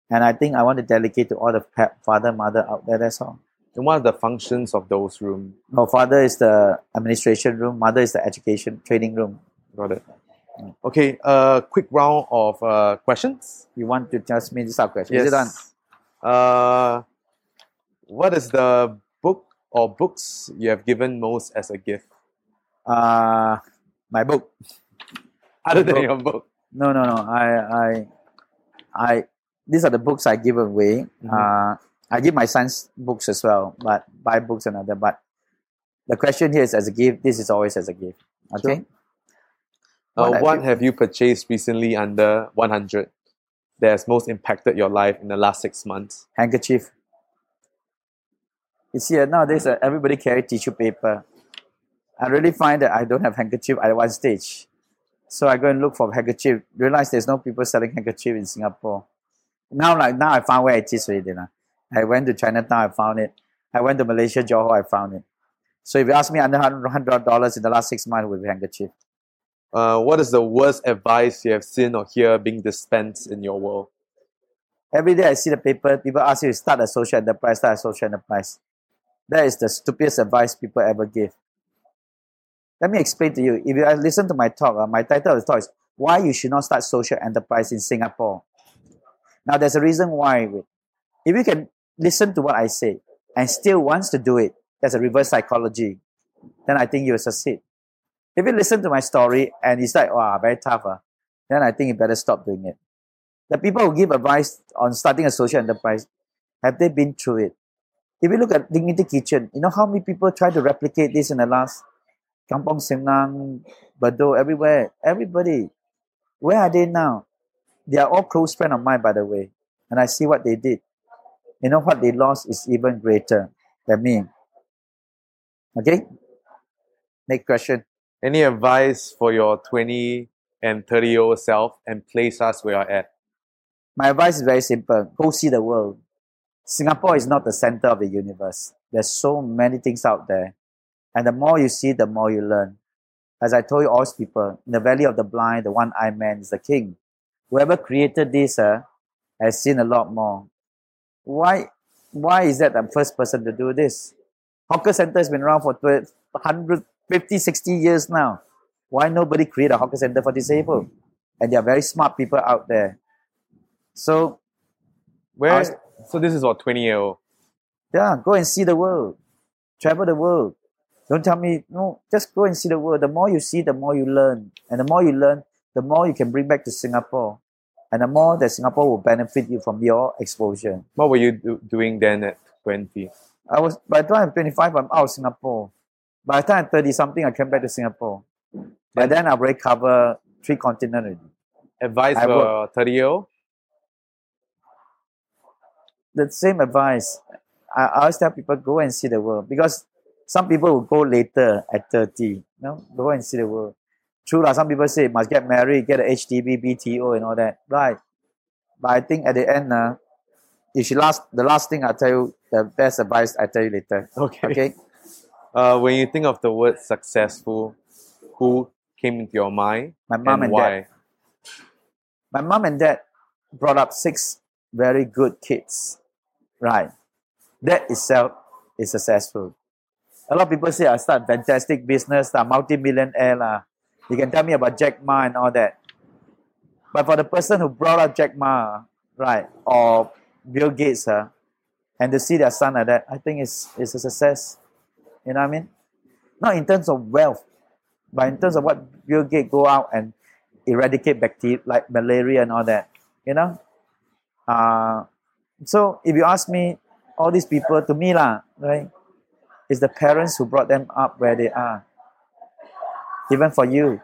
And I think I want to delegate to all the father, mother out there. That's all. And what are the functions of those rooms? No, father is the administration room, mother is the education training room. Got it. Okay. Uh, quick round of uh, questions. You want to just me this sub question? Is it done? Uh, what is the book or books you have given most as a gift, Uh, my book. other than book. your book? No, no, no. I, I, I. These are the books I give away. Mhm. Uh, I give my sons books as well, but buy books and other. But the question here is as a gift. This is always as a gift. Okay. Uh, What have what you- have you purchased recently under 100 that has most impacted your life in the last six months? Handkerchief. You see, uh, nowadays uh, everybody carry tissue paper. I really find that I don't have handkerchief at one stage. So I go and look for handkerchief. Realize there's no people selling handkerchief in Singapore. Now, like now, I found where it is already. Now. I went to Chinatown, I found it. I went to Malaysia, Johor, I found it. So if you ask me under hundred dollars in the last six months with handkerchief, Uh, what is the worst advice you have seen or hear being dispensed in your world? Every day I see the paper, people ask you to start a social enterprise, start a social enterprise. That is the stupidest advice people ever give. Let me explain to you. If you listen to my talk, uh, my title of the talk is Why You Should Not Start Social Enterprise in Singapore. Now, there's a reason why. If you can listen to what I say and still wants to do it, that's a reverse psychology, then I think you'll succeed. If you listen to my story and it's like, wow, very tough, uh, then I think you better stop doing it. The people who give advice on starting a social enterprise, have they been through it? If you look at Dignity Kitchen, you know how many people try to replicate this in the last Kampung Senang, Bedok, everywhere. Everybody. Where are they now? They are all close friends of mine, by the way. And I see what they did. You know what they lost is even greater than me. Okay? Next question. Any advice for your 20 and 30 year old self and place us where you're at? My advice is very simple go see the world. Singapore is not the center of the universe. There's so many things out there. And the more you see, the more you learn. As I told you, all people, in the valley of the blind, the one eyed man is the king. Whoever created this uh, has seen a lot more. Why, why is that the first person to do this? Hawker center has been around for 150, 60 years now. Why nobody create a hawker center for disabled? And there are very smart people out there. So, where? Was, so this is what 20 year old. Yeah, go and see the world, travel the world. Don't tell me no. Just go and see the world. The more you see, the more you learn, and the more you learn, the more you can bring back to Singapore, and the more that Singapore will benefit you from your exposure. What were you do, doing then at 20? I was by the time I'm 25, I'm out of Singapore. By the time I'm 30 something, I came back to Singapore. By then, I've already covered three continents. Advice for 30 year old? The same advice. I, I always tell people go and see the world because some people will go later at 30. You know, go and see the world. True, like some people say must get married, get a HDB, BTO, and all that. Right. But I think at the end, uh, you should last. The last thing I tell you, the best advice I tell you later. Okay. Okay. Uh, when you think of the word successful, who came into your mind? My mom and, and why? dad. My mom and dad brought up six very good kids. Right. That itself is successful. A lot of people say I start fantastic business, I'm multi-millionaire. La. You can tell me about Jack Ma and all that. But for the person who brought up Jack Ma, right, or Bill Gates, uh, and to see their son like that, I think it's, it's a success. You know what I mean? Not in terms of wealth, but in terms of what Bill Gates go out and eradicate bacteria like malaria and all that. You know? Uh, so if you ask me, all these people, to me, lah, right? It's the parents who brought them up where they are. Even for you.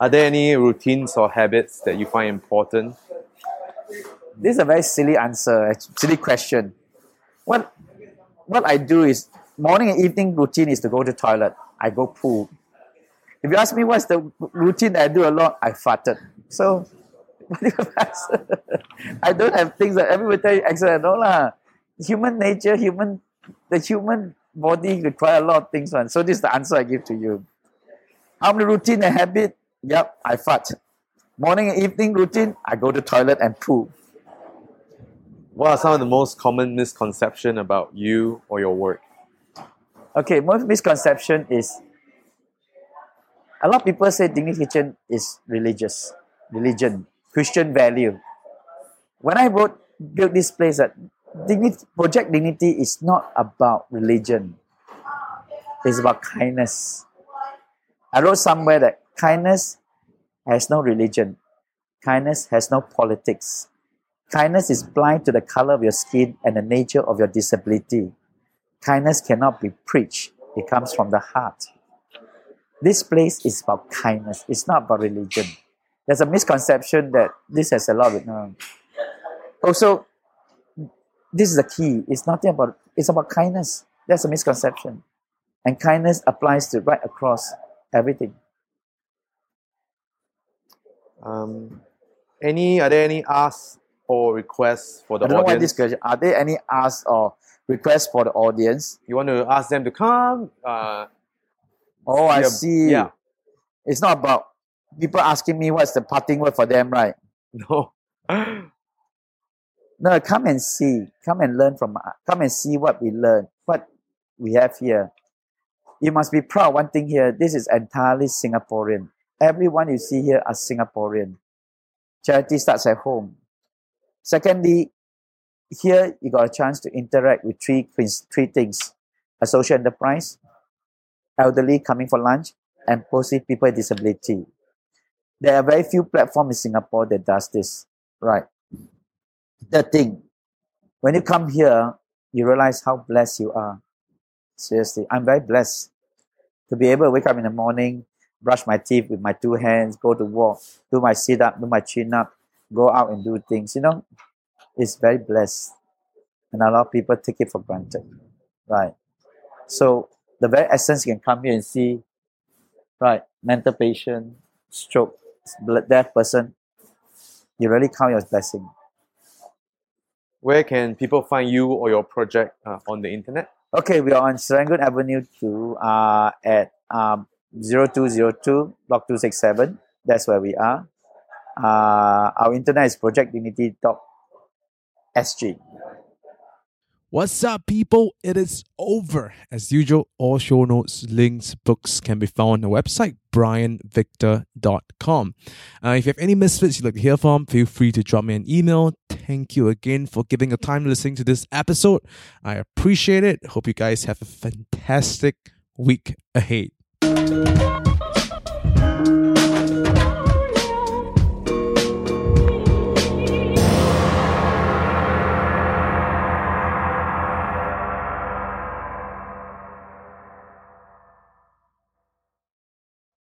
Are there any routines or habits that you find important? This is a very silly answer, a silly question. What what I do is morning and evening routine is to go to toilet. I go poo. If you ask me what's the routine that I do a lot, I farted. So I don't have things that everybody tell you excellent. No lah human nature, human the human body require a lot of things. One. So this is the answer I give to you. How many routine and habit? Yep, I fart. Morning and evening routine, I go to toilet and poo. What are some of the most common misconception about you or your work? Okay, most misconception is a lot of people say Dignity Kitchen is religious, religion, Christian value. When I wrote, built this place, that dignity, Project Dignity is not about religion. It's about kindness. I wrote somewhere that kindness has no religion. Kindness has no politics. Kindness is blind to the color of your skin and the nature of your disability. Kindness cannot be preached. It comes from the heart. This place is about kindness. It's not about religion. There's a misconception that this has a lot of. no. also, this is the key. It's nothing about, it's about kindness. That's a misconception. And kindness applies to right across everything. Um, any, are there any asks or requests for the I don't audience? know why this question. Are there any asks or requests for the audience? You want to ask them to come? Uh, oh, I see. Yeah. It's not about people asking me what's the parting word for them, right? No. No, come and see. Come and learn from. Uh, come and see what we learn. What we have here. You must be proud. One thing here. This is entirely Singaporean. Everyone you see here are Singaporean. Charity starts at home. Secondly, here you got a chance to interact with three three things: a social enterprise, elderly coming for lunch, and mostly people with disability. There are very few platforms in Singapore that does this. Right. The thing, when you come here, you realize how blessed you are. Seriously, I'm very blessed to be able to wake up in the morning, brush my teeth with my two hands, go to walk, do my sit up, do my chin up, go out and do things. You know, it's very blessed. And a lot of people take it for granted. Right. So the very essence you can come here and see, right, mental patient, stroke, deaf person, you really count your blessing. Where can people find you or your project uh, on the internet? Okay, we are on Serangoon Avenue 2 uh, at um, 0202 Block 267. That's where we are. Uh, our internet is projectdignity.sg. What's up, people? It is over. As usual, all show notes, links, books can be found on the website, brianvictor.com. Uh, if you have any misfits you'd like to hear from, feel free to drop me an email. Thank you again for giving the time listening to this episode. I appreciate it. Hope you guys have a fantastic week ahead.